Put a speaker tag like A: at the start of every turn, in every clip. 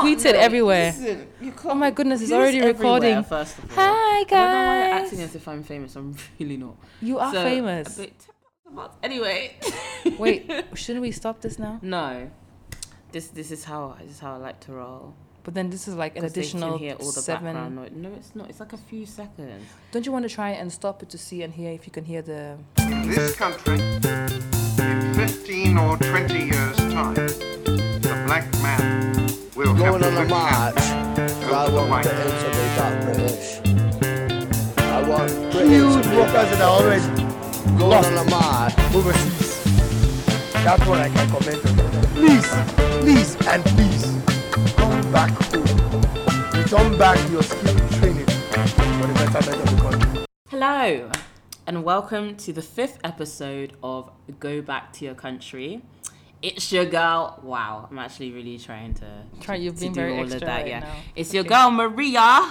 A: tweet it everywhere. Oh my goodness, it's already recording.
B: First of all.
A: Hi
B: I don't know why you're
A: guys.
B: acting as if I'm famous. I'm really not.
A: You are
B: So,
A: famous.
B: a bit- Anyway.
A: Wait, shouldn't we stop this now?
B: No. This this is how this is how I like to roll.
A: But then this is like an
B: 'Cause they can
A: additional
B: hear all the
A: seven.
B: background noise. No, it's not. It's like a few seconds.
A: Don't you want to try and stop it to see and hear if you can hear the?
C: This country, in 15 or 20 years' time, the black man will have
D: Going on a
C: whip
D: march, I want
C: white.
D: Britain to be that British. I want Britain
E: Huge
D: to be
E: workers that are already
D: going
E: lost
D: on a march.
E: overseas. That's what I can comment on. Please, please, and please, come back home. Return back to your skill training for the betterment of the country.
B: Hello, and welcome to the fifth episode of Go Back to Your Country. It's your girl. Wow, I'm actually really trying to
A: Try. You've
B: to
A: been
B: do
A: very
B: all
A: extra
B: of that.
A: right
B: yeah,
A: now.
B: it's your girl Maria.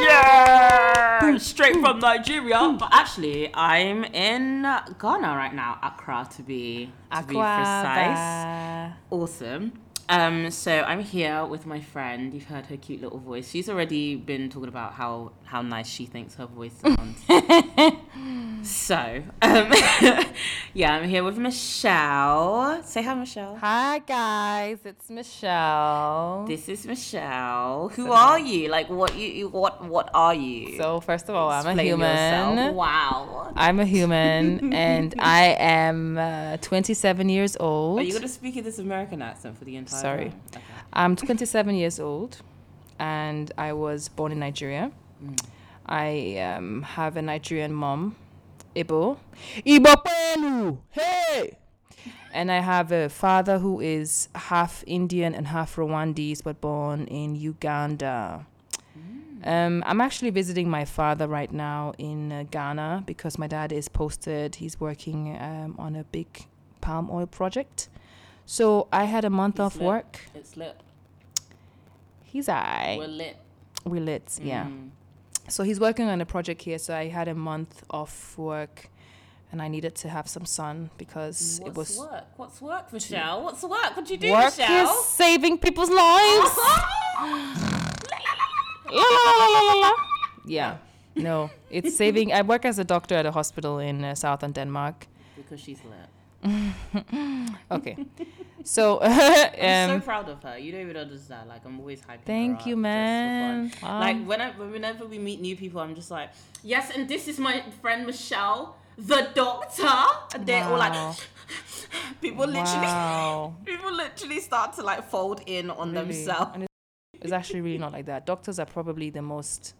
B: Yeah, straight from Nigeria. But actually, I'm in Ghana right now, Accra to be to be precise.
A: Akwaaba.
B: Awesome. Um, so I'm here with my friend. You've heard her cute little voice. She's already been talking about how how nice she thinks her voice sounds. so, um, yeah, I'm here with Michelle. Say hi, Michelle.
A: Hi guys, it's Michelle.
B: This is Michelle. Who are you? Like, what you, you what what are you?
A: So first of all, I'm a human.
B: yourself. Wow.
A: I'm a human, and I am uh, 27 years old.
B: Are you gonna speak in this American accent for the entire?
A: Sorry.
B: Okay.
A: I'm 27 years old, and I was born in Nigeria. I um, have a Nigerian mom, Ibo. Ibo Pelu! Hey! And I have a father who is half Indian and half Rwandese, but born in Uganda. Um, I'm actually visiting my father right now in uh, Ghana because my dad is posted. He's working um, on a big palm oil project. So I had a month off
B: lit.
A: work.
B: It's lit.
A: He's I.
B: We're lit.
A: We lit, yeah. So he's working on a project here. So I had a month off work, and I needed to have some sun because
B: What's
A: it was
B: work? What's work, Michelle? What's work? What do you do,
A: work
B: Michelle?
A: is saving people's lives. La, la, la, la, la, la. Yeah. No, it's saving. I work as a doctor at a hospital in uh, southern Denmark.
B: because she's lit.
A: Okay, so
B: I'm so
A: um,
B: proud of her. You don't even understand. That. Like I'm always hyping.
A: Thank you,
B: up just for fun.
A: man.
B: like
A: Um,
B: whenever whenever we meet new people, I'm just like, yes, and this is my friend Michelle, the doctor. And they're all like, people literally,
A: wow.
B: people literally start to like fold in on
A: Really.
B: themselves.
A: And It's actually really not like that. Doctors are probably the most.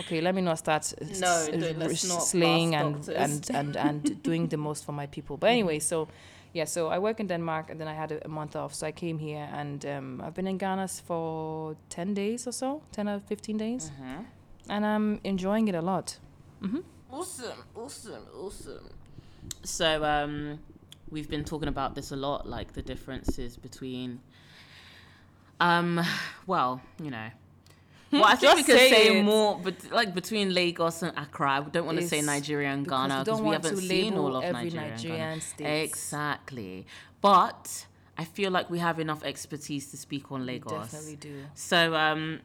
A: Okay, let me not start
B: No,
A: s-
B: don't- let's not
A: slaying and, and and and doing the most for my people. But anyway, so yeah, so I work in Denmark and then I had a, a month off. So I came here and um, I've been in Ghana for ten days or so, ten or fifteen days,
B: Mm-hmm.
A: and I'm enjoying it a lot.
B: Awesome, awesome, awesome. So, um, we've been talking about this a lot, like the differences between, um, well, you know. Well, I think we could
A: say
B: say more, but like between Lagos and Accra. I don't want to say Nigeria and Ghana
A: we
B: because we
A: want
B: haven't
A: to
B: seen all of Nigeria and Ghana.
A: Nigerian states.
B: Exactly, but I feel like we have enough expertise to speak on Lagos.
A: Definitely do.
B: So, um,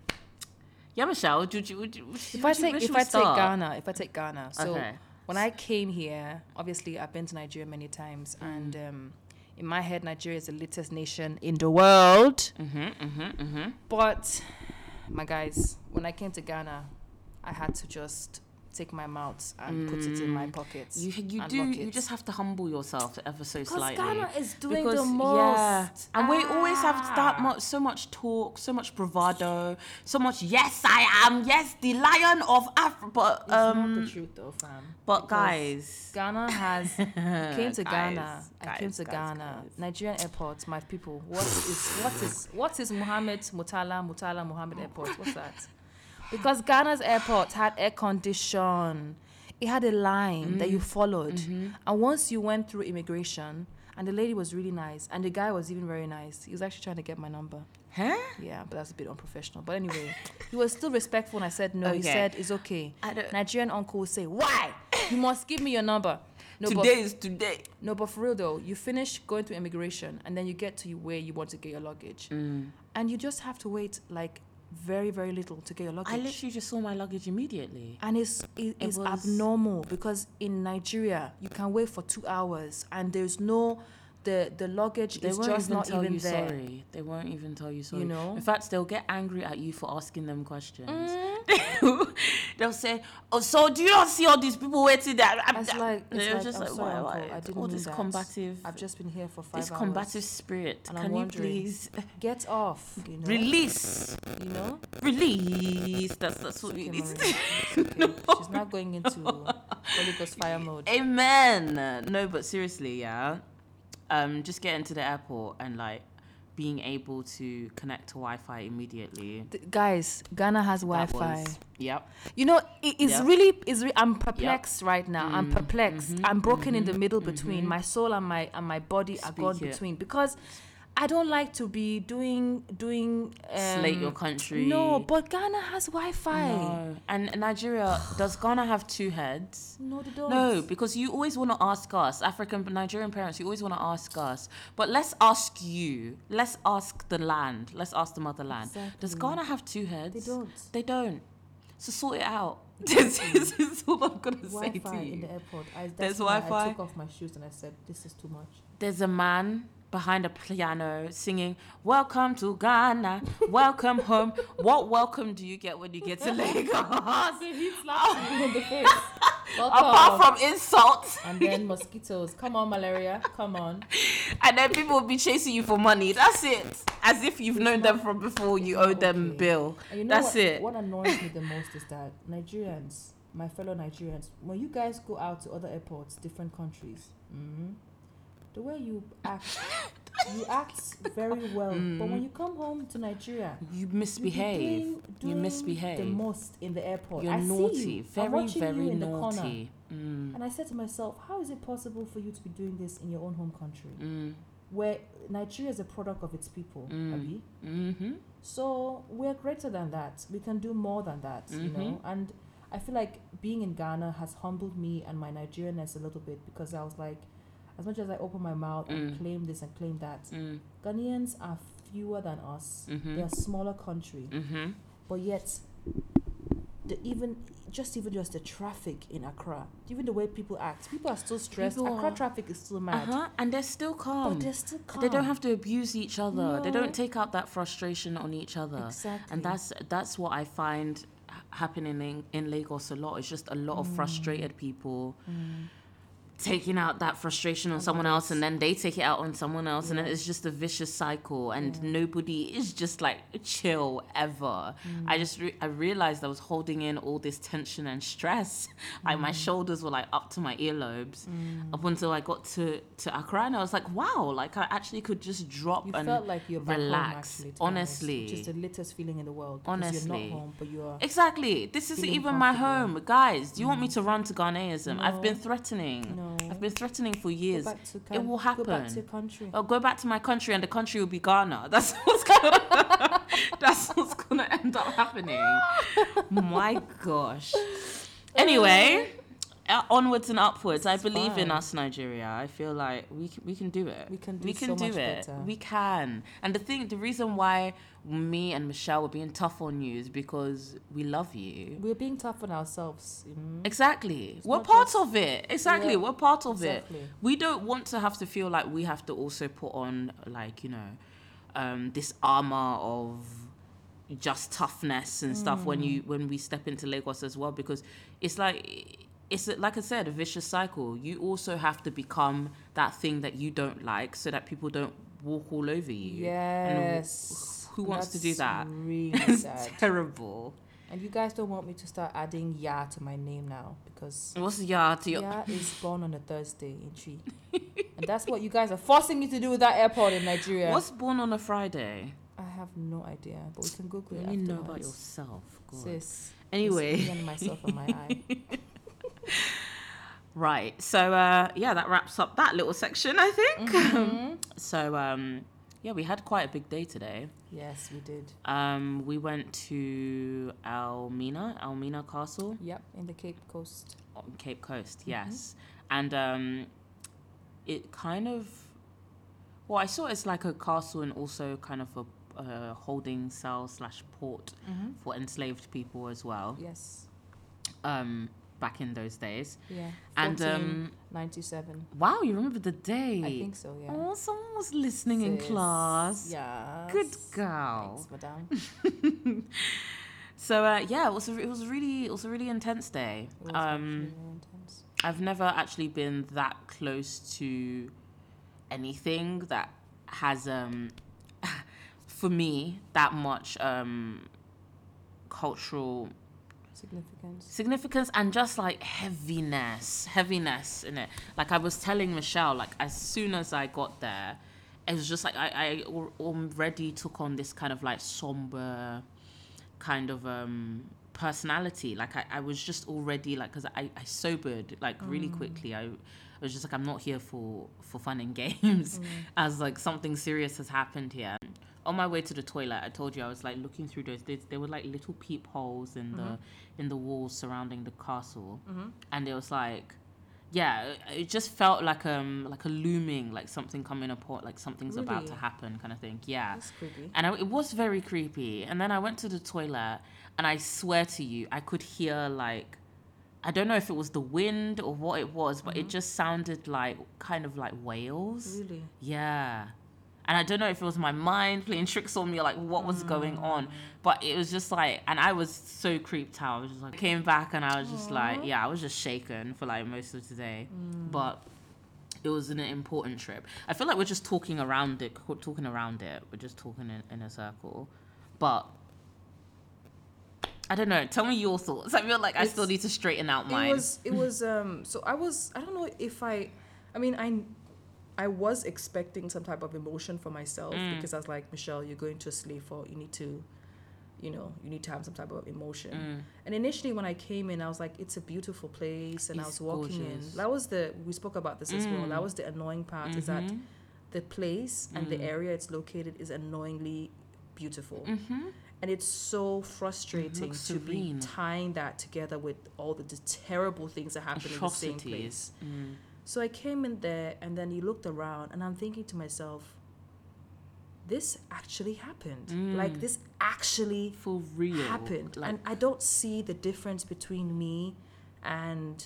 B: yeah, Michelle, would you, would you,
A: If I take if I take Ghana, if I take Ghana, so
B: Okay.
A: when I came here, obviously I've been to Nigeria many times,
B: Mm.
A: and um, in my head, Nigeria is the latest nation in the world.
B: Mm-hmm, mm-hmm, mm-hmm.
A: But my guys, when I came to Ghana, I had to just take my mouth and put it in my pockets.
B: Mm. You you do you just have to humble yourself ever so
A: because
B: slightly.
A: Ghana is doing the most.
B: yeah, and we always have that
A: Ah.
B: much, so much talk, so much bravado, so much. Yes, I am. Yes, the lion of Africa. But
A: It's not the
B: um,
A: truth though, fam.
B: but guys,
A: Ghana has came to Ghana.
B: Guys,
A: I came to
B: guys,
A: Ghana. Nigerian airport, my people. What is what is what is Muhammad Mutala Mutala Muhammad Airport? What's that? Because Ghana's airport had air condition. It had a line that you
B: Mm.
A: followed.
B: Mm-hmm.
A: And once you went through immigration, and the lady was really nice, and the guy was even very nice. He was actually trying to get my number.
B: huh?
A: Yeah, but that's a bit unprofessional. But anyway, he was still respectful and I said no. He said it's okay.
B: I don't-
A: Nigerian uncle will say, Why? You must give me your number. No, but
B: Today is today.
A: no, but for real though, you finish going through immigration and then you get to where you want to get your luggage.
B: Mm.
A: and you just have to wait like very very little to get your luggage.
B: I literally just saw my luggage immediately.
A: and it's it, it's
B: was-
A: abnormal because in Nigeria you can wait for two hours and there's no the the luggage
B: They
A: is
B: won't
A: just
B: even
A: not
B: tell
A: even
B: you
A: there.
B: sorry. They won't even tell you sorry.
A: You know?
B: In fact, they'll get angry at you for asking them questions.
A: Mm.
B: they'll say, "Oh, so do you not see all these people waiting there?" I'm-
A: It's like it's like,
B: just
A: I'm
B: like,
A: sorry,
B: why, why?
A: I didn't
B: all this
A: that.
B: combative,
A: I've just been here for five
B: this
A: hours.
B: combative spirit.
A: and I'm
B: Can you please
A: Get off, you know.
B: release?
A: You know.
B: Release. That's that's what we need to
A: it's. She's not going into Holy Ghost fire mode.
B: Amen. No, but seriously, yeah. Um, just getting to the airport and like being able to connect to Wi-Fi immediately.
A: Th- Guys, Ghana has Wi-Fi.
B: was- Yep.
A: You know, it is
B: Yep.
A: really is. Re- I'm perplexed right now. I'm
B: Mm,
A: perplexed.
B: mm-hmm,
A: I'm broken in the middle between my soul and my and my body are gone
B: it.
A: between because I don't like to be doing doing um,
B: Slate your country.
A: No, but Ghana has Wi-Fi.
B: No. And Nigeria does Ghana have two heads?
A: No, they don't.
B: No, because you always want to ask us, African Nigerian parents, you always want to ask us. But let's ask you. Let's ask the land. Let's ask the motherland. Does Ghana have two heads?
A: They don't.
B: They don't. So sort it out. this, is, this is all I'm gonna say to
A: Wi-Fi in
B: you.
A: the airport. I,
B: There's Wi-Fi.
A: I took off my shoes and I said, "This is too much."
B: There's a man behind a piano singing, "Welcome to Ghana, welcome home." What welcome do you get when you get to Lagos?
A: he slapped me in the face.
B: Apart from insults,
A: and then mosquitoes. Come on, malaria. Come on.
B: and then people will be chasing you for money. That's it. As if you've known them from before. You owe them
A: Okay.
B: bill.
A: You know
B: That's
A: what,
B: it.
A: What annoys me the most is that Nigerians, my fellow Nigerians, when you guys go out to other airports, different countries, mhm, the way you act, you act very well. But when you come home to Nigeria,
B: You
A: you be
B: misbehave.
A: doing-
B: you misbehave.
A: the most in the airport.
B: You're
A: I
B: naughty.
A: See you. I'm
B: Very,
A: watching
B: very
A: you in the corner.
B: naughty. Mm,
A: And I said to myself, how is it possible for you to be doing this in your own home country,
B: mm,
A: where Nigeria is a product of its people,
B: Mm.
A: Abi?
B: mm-hmm.
A: So we're greater than that. We can do more than that, you
B: Mhm.
A: know. And I feel like being in Ghana has humbled me and my Nigerianness a little bit because I was like, as much as I open my mouth and
B: Mm.
A: claim this and claim that,
B: Mm,
A: Ghanaians are fewer than us.
B: Mhm.
A: They're a smaller country,
B: mm-hmm.
A: but yet, the even just even just the traffic in Accra, even the way people act, people are still stressed.
B: People
A: Accra
B: are-
A: traffic is still mad,
B: Uh-huh. And they're still calm.
A: but they're still calm.
B: They don't have to abuse each other. They don't take out that frustration on each other.
A: Exactly.
B: And that's that's what I find happening in, in Lagos a lot. It's just a lot of
A: Mm.
B: frustrated people taking out that frustration on someone else and then they take it out on someone else and then it's just a vicious cycle and nobody is just like chill ever
A: Mm.
B: i just re- i realized i was holding in all this tension and stress like
A: Mm.
B: my shoulders were like up to my earlobes up until i got to to accra and i was like wow like i actually could just drop
A: You
B: and
A: felt like you're
B: relax
A: actually, to be honest,
B: honestly
A: is the latest feeling in the world.
B: Honestly.
A: you're not home.
B: Exactly. This isn't even my home. Guys, do you want me to run to Ghanaianism? I've been threatening.
A: No. Oh.
B: I've been threatening for years. it will
A: Go back to
B: happen.
A: country.
B: I'll go back to my country and the country will be Ghana. That's what's gonna that's what's gonna end up happening. my gosh. Anyway, onwards and upwards. I
A: It's
B: believe in us, Nigeria. I feel like we can, we can do it.
A: We can do
B: we can
A: so
B: do
A: much
B: it.
A: better.
B: We can. And the thing, the reason why me and Michelle were being tough on you is because we love you.
A: We're being tough on ourselves. mm.
B: Exactly. we're part
A: just-
B: of it. Exactly.
A: Yeah,
B: we're part of
A: exactly.
B: it. We don't want to have to feel like we have to also put on like, you know, um, this armor of just toughness and stuff when you when we step into Lagos as well because it's like it's like I said a vicious cycle. You also have to become that thing that you don't like so that people don't walk all over you. And
A: Yes.
B: who wants to do that?
A: Really
B: It's
A: sad.
B: terrible.
A: And you guys don't want me to start adding ya to my name now because
B: What's yard to your
A: ya is born on a Thursday in Twi. and that's what you guys are forcing me to do with that airport in Nigeria.
B: What's born on a Friday?
A: I have no idea, but we can Google it.
B: You know about yourself. God.
A: Sis.
B: Anyway.
A: Myself and my eye.
B: Right. So uh, yeah, that wraps up that little section, I think.
A: Mm-hmm.
B: so um, yeah, we had quite a big day today.
A: Yes, we did.
B: Um, we went to Elmina, Elmina Castle
A: Yep, in the Cape Coast.
B: on Cape Coast.
A: Mm-hmm.
B: Yes, and um, it kind of. Well, I saw it's like a castle and also kind of a, uh, holding cell slash port for enslaved people as well.
A: Yes.
B: Um, back in those days.
A: Yeah.
B: And, um,
A: 97.
B: Wow, you remember the day?
A: I think so, yeah.
B: Oh, someone was listening in class.
A: Yeah.
B: Good girl.
A: Thanks, madam.
B: So uh, yeah, it was a, it was a really it was a really intense day.
A: It was
B: Um,
A: very intense.
B: I've never actually been that close to anything that has um for me that much um cultural
A: Significance.
B: significance and just like heaviness heaviness in it. Like i was telling michelle like as soon as i got there it was just like i, I already took on this kind of like somber kind of um personality. Like i, I was just already like because I, I sobered like really quickly. I, I was just like i'm not here for for fun and games as like something serious has happened here on my way to the toilet i told you i was like looking through those there, there were like little peepholes in the mm-hmm. in the walls surrounding the castle mm-hmm. and it was like yeah it- just felt like um like a looming like something coming upon like something's about to happen kind of thing yeah
A: That's creepy.
B: and I, it was very creepy. And then I went to the toilet, and I swear to you, I could hear like, I don't know if it was the wind or what it was, but it mm-hmm. just sounded like kind of like whales.
A: Really?
B: Yeah. And I don't know if it was my mind playing tricks on me like what was going on, but it was just like, and I was so creeped out. I was just like, came back and I was just like, yeah, I was just shaken for like most of today. But it was an important trip. I feel like we're just talking around it, talking around it. We're just talking in, in a circle. But I don't know. Tell me your thoughts. I feel like I still need to straighten out mine.
A: It was it was um so I was I don't know if I I mean I I was expecting some type of emotion for myself
B: Mm.
A: because I was like Michelle you're going to a slave for you need to you know you need to have some type of emotion
B: Mm.
A: and initially when I came in I was like it's a beautiful place and I was walking
B: gorgeous.
A: in that was the we spoke about this as well
B: Mm.
A: that was the annoying part is that
B: Mhm.
A: the place and the
B: Mm.
A: area it's located is annoyingly beautiful
B: Mhm.
A: and it's so frustrating
B: looks
A: to be tying that together with all the, the terrible things that happen in the same place. So I came in there and then you looked around and I'm thinking to myself, this actually happened. Like
B: Mm.
A: this actually
B: For real.
A: happened.
B: Like,
A: and I don't see the difference between me and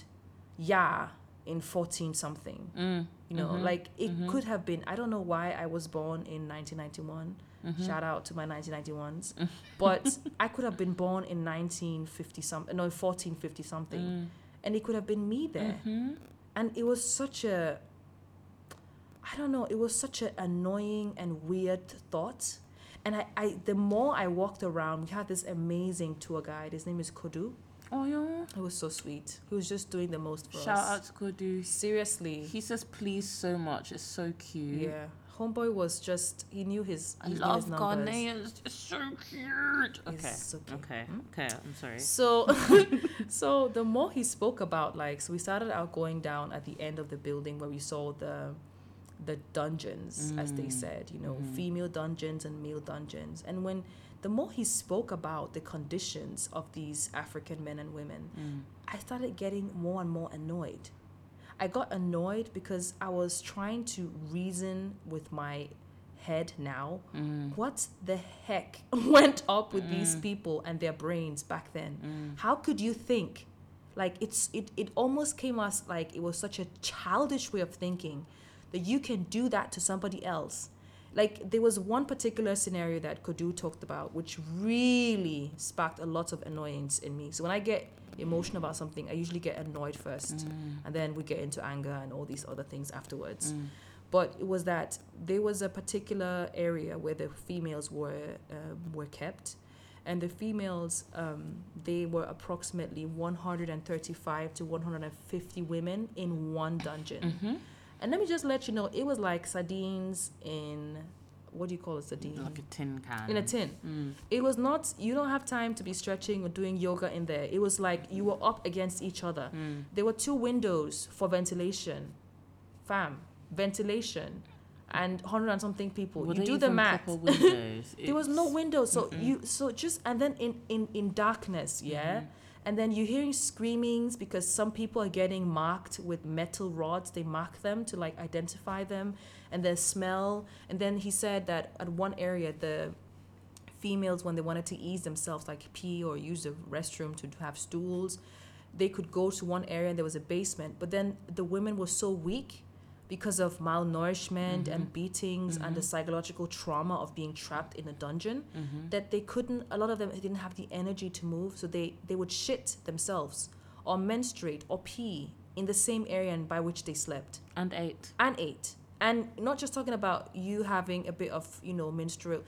A: yeah in 14 something.
B: mm,
A: You know,
B: mhm,
A: like it
B: mhm.
A: could have been. I don't know why I was born in 1991.
B: mhm.
A: Shout out to my 1991s. but I could have been born in 1950 something, no, 1450 something. And it could have been me there. And it was such a, I don't know, it was such an annoying and weird thought. And I, I, the more I walked around, we had this amazing tour guide. His name is Kodu.
B: Oh, yeah.
A: He was so sweet. He was just doing the most for
B: Shout
A: us.
B: out to Kodu.
A: Seriously.
B: He says please so much. It's so cute.
A: Yeah. Homeboy was just, he knew his,
B: I
A: he knew
B: love
A: his.
B: It's so cute. Okay.
A: Okay.
B: Okay.
A: Hmm?
B: Okay. I'm sorry.
A: So, so the more he spoke about, like, so we started out going down at the end of the building where we saw the, the dungeons, as they
B: Mm.
A: said, you know,
B: Mhm.
A: female dungeons and male dungeons. And when the more he spoke about the conditions of these African men and women,
B: Mm.
A: I started getting more and more annoyed. I got annoyed because I was trying to reason with my head now.
B: Mm.
A: What the heck went up with these
B: Mm.
A: people and their brains back then?
B: Mm.
A: How could you think? Like it's it, it almost came us like it was such a childish way of thinking that you can do that to somebody else. Like there was one particular scenario that Kodu talked about which really sparked a lot of annoyance in me. So when I get emotional about something, I usually get annoyed first
B: Mm.
A: and then we get into anger and all these other things afterwards.
B: Mm.
A: But it was that there was a particular area where the females were um, were kept, and the females um, they were approximately 135 to 150 women in one dungeon.
B: Mhm.
A: And let me just let you know, it was like sardines in what do you call a sardine?
B: Like a tin can.
A: in a tin.
B: Mm.
A: It was not. You don't have time to be stretching or doing yoga in there. It was like you were up against each other.
B: Mm.
A: There were two windows for ventilation. Fam, ventilation, and hundred and something people.
B: Were
A: you do the math. There was no window, so
B: Mm-mm.
A: you so just and then in in in darkness, yeah.
B: Mhm.
A: And then you're hearing screamings because some people are getting marked with metal rods. They mark them to like identify them, and then smell. And then he said that at one area the females when they wanted to ease themselves, like pee or use the restroom to have stools, they could go to one area and there was a basement. But then the women were so weak because of malnourishment and mm-hmm. beatings and the mm-hmm. psychological trauma of being trapped in a dungeon mm-hmm. that they couldn't a lot of them didn't have the energy to move. So they they would shit themselves or menstruate or pee in the same area and by which they slept.
B: And ate.
A: And ate and not just talking about you having a bit of you know menstrual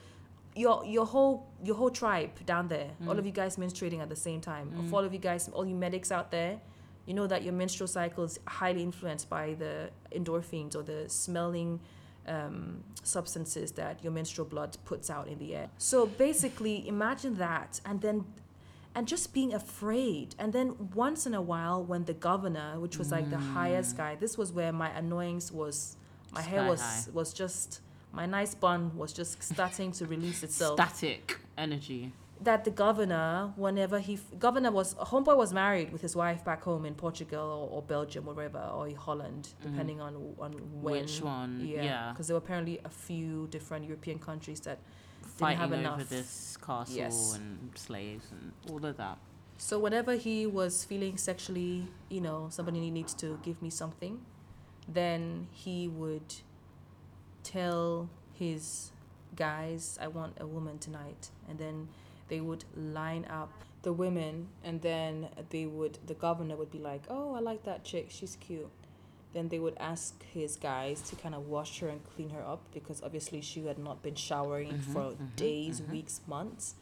A: your your whole your whole tribe down there mm. all of you guys menstruating at the same time of mm. all of you guys all you medics out there you know that your menstrual cycle is highly influenced by the endorphins or the smelling um, substances that your menstrual blood puts out in the air. So basically imagine that and then and just being afraid. And then once in a while when the governor which was like the highest mm. guy this was where my annoyance was my hair was
B: high.
A: was just my nice bun was just starting to release itself
B: Static energy.
A: that the governor whenever he governor was homeboy was married with his wife back home in portugal or, or belgium or wherever or holland depending on on when
B: Mm. Which one? Yeah.
A: because there were apparently a few different european countries that
B: Fighting
A: didn't
B: have
A: enough.
B: over this castle
A: Yes.
B: and slaves and all of that.
A: So whenever he was feeling sexually, you know, somebody needs to give me something, then he would tell his guys, I want a woman tonight. And then they would line up the women and then they would the governor would be like, "Oh, I like that chick. She's cute." Then they would ask his guys to kind of wash her and clean her up because obviously she had not been showering mm-hmm, for mm-hmm, days, mm-hmm. weeks, months.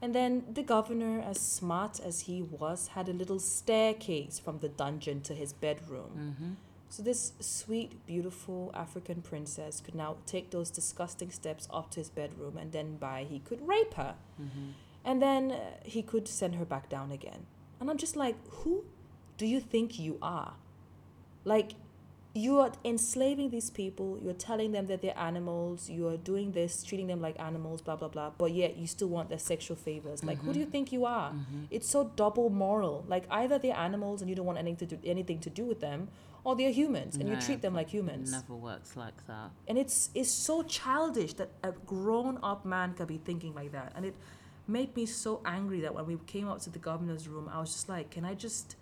A: And then the governor, as smart as he was, had a little staircase from the dungeon to his bedroom. So this sweet, beautiful African princess could now take those disgusting steps up to his bedroom, and then by he could rape her, mm-hmm. and then uh, he could send her back down again. And I'm just like, who do you think you are? Like, you are enslaving these people. You're telling them that they're animals. You are doing this, treating them like animals, blah blah blah. But yet you still want their sexual favors. Like, who do you mm-hmm. think you are? Mm-hmm. It's so double moral. Like, either they're animals and you don't want anything to do anything to do with them, or they're humans and you treat them like humans.
B: It never works like that.
A: And it's it's so childish that a grown up man can be thinking like that. And it made me so angry that when we came up to the governor's room, I was just like, can I just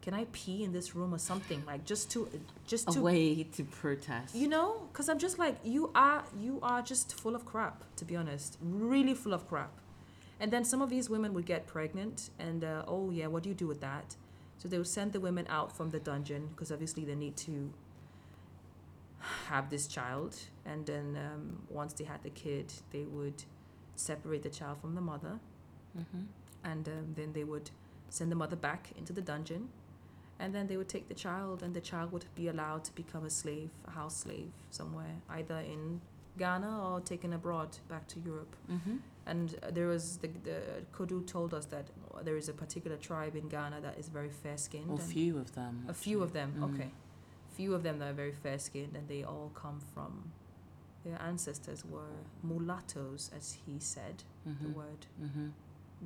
A: can I pee in this room or something like just to just
B: A
A: to
B: way to protest.
A: you know because i'm just like you are you are just full of crap to be honest really full of crap and then some of these women would get pregnant and uh, oh yeah what do you do with that so they would send the women out from the dungeon because obviously they need to have this child. And then um, once they had the kid they would separate the child from the mother. And um, then they would send the mother back into the dungeon. And then they would take the child and the child would be allowed to become a slave a house slave somewhere either in ghana or taken abroad back to europe.
B: Mm-hmm.
A: And there was the, the kodu told us that there is a particular tribe in ghana that is very fair skinned
B: Or few of them.
A: a few of them
B: Mm.
A: okay few of them that are very fair skinned and they all come from their ancestors were mulattoes as he said the word
B: Mm-hmm.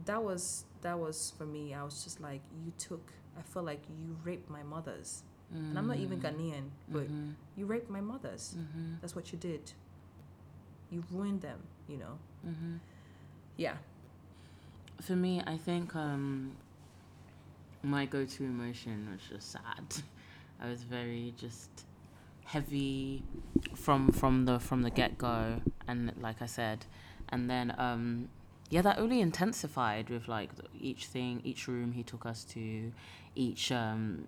A: that was that was for me i was just like you took i felt like you raped my mothers and i'm not even ghanaian but
B: Mm-hmm.
A: you raped my mothers that's what you did you ruined them you know
B: Mm-hmm.
A: Yeah
B: For me, I think um, my go-to emotion was just sad. I was very just heavy from from the from the get-go, and like I said, and then um, yeah, that only intensified with like each thing, each room he took us to, each um,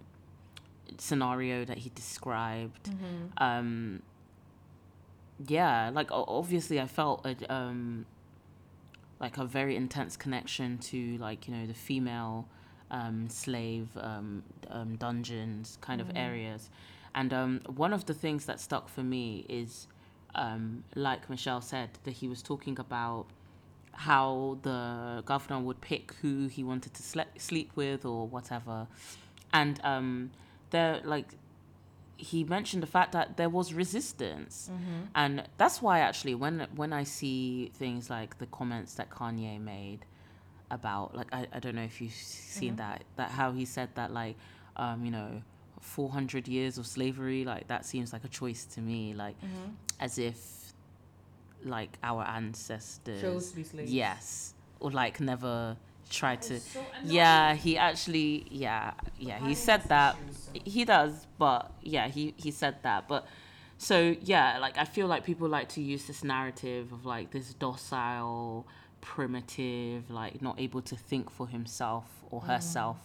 B: scenario that he described. Um, yeah, like obviously I felt a, um, like a very intense connection to like you know the female um, slave um, um, dungeons kind of areas, and um, one of the things that stuck for me is um, like Michelle said that he was talking about how the governor would pick who he wanted to sle- sleep with or whatever, and um, there like he mentioned the fact that there was resistance mm-hmm. and that's why actually when when i see things like the comments that kanye made about like i, I don't know if you've seen mm-hmm. that that how he said that like um you know 400 years of slavery like that seems like a choice to me like mm-hmm. as if like our ancestors.
A: Chose to be slaves.
B: Yes, or like never tried to.
A: so
B: yeah, he actually. Yeah, yeah, he said that. He does, but yeah, he he said that, but. So yeah, like I feel like people like to use this narrative of like this docile, primitive, like not able to think for himself or herself,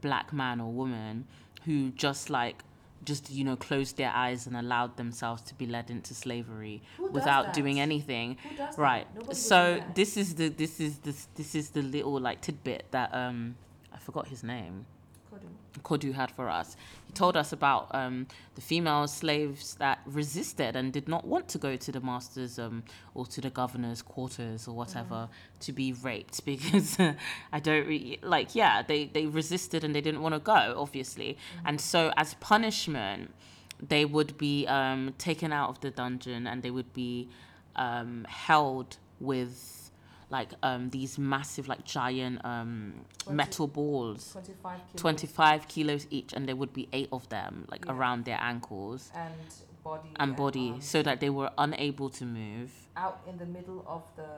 B: black man or woman who just like just you know closed their eyes and allowed themselves to be led into slavery
A: Who
B: without doing anything.
A: Who does
B: right. so this is the this is this this is the little like tidbit that um i forgot his name Kodu had for us. He told us about um, the female slaves that resisted and did not want to go to the master's um, or to the governor's quarters or whatever to be raped because I don't re- like, yeah, they, they resisted and they didn't want to go, obviously. And so, as punishment, they would be um, taken out of the dungeon and they would be um, held with like um, these massive, like giant um, metal balls.
A: 25 kilos
B: 25 kilos each and there would be eight of them like
A: Yeah.
B: around their ankles
A: and body
B: and body
A: arms
B: so that they were unable to move
A: out in the middle of the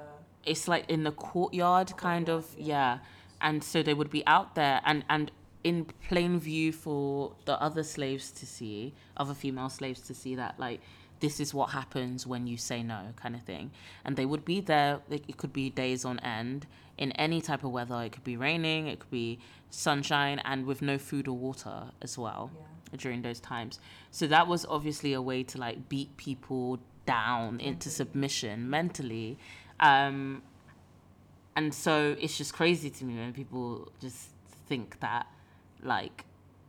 B: it's like in the courtyard kind of
A: Courtyard,
B: yeah. and so they would be out there and and in plain view for the other slaves to see other female slaves to see that like this is what happens when you say no kind of thing. And they would be there it could be days on end. In any type of weather it could be raining it could be sunshine and with no food or water as well
A: Yeah.
B: during those times. So that was obviously a way to like beat people down into submission mentally. Um and so it's just crazy to me when people just think that like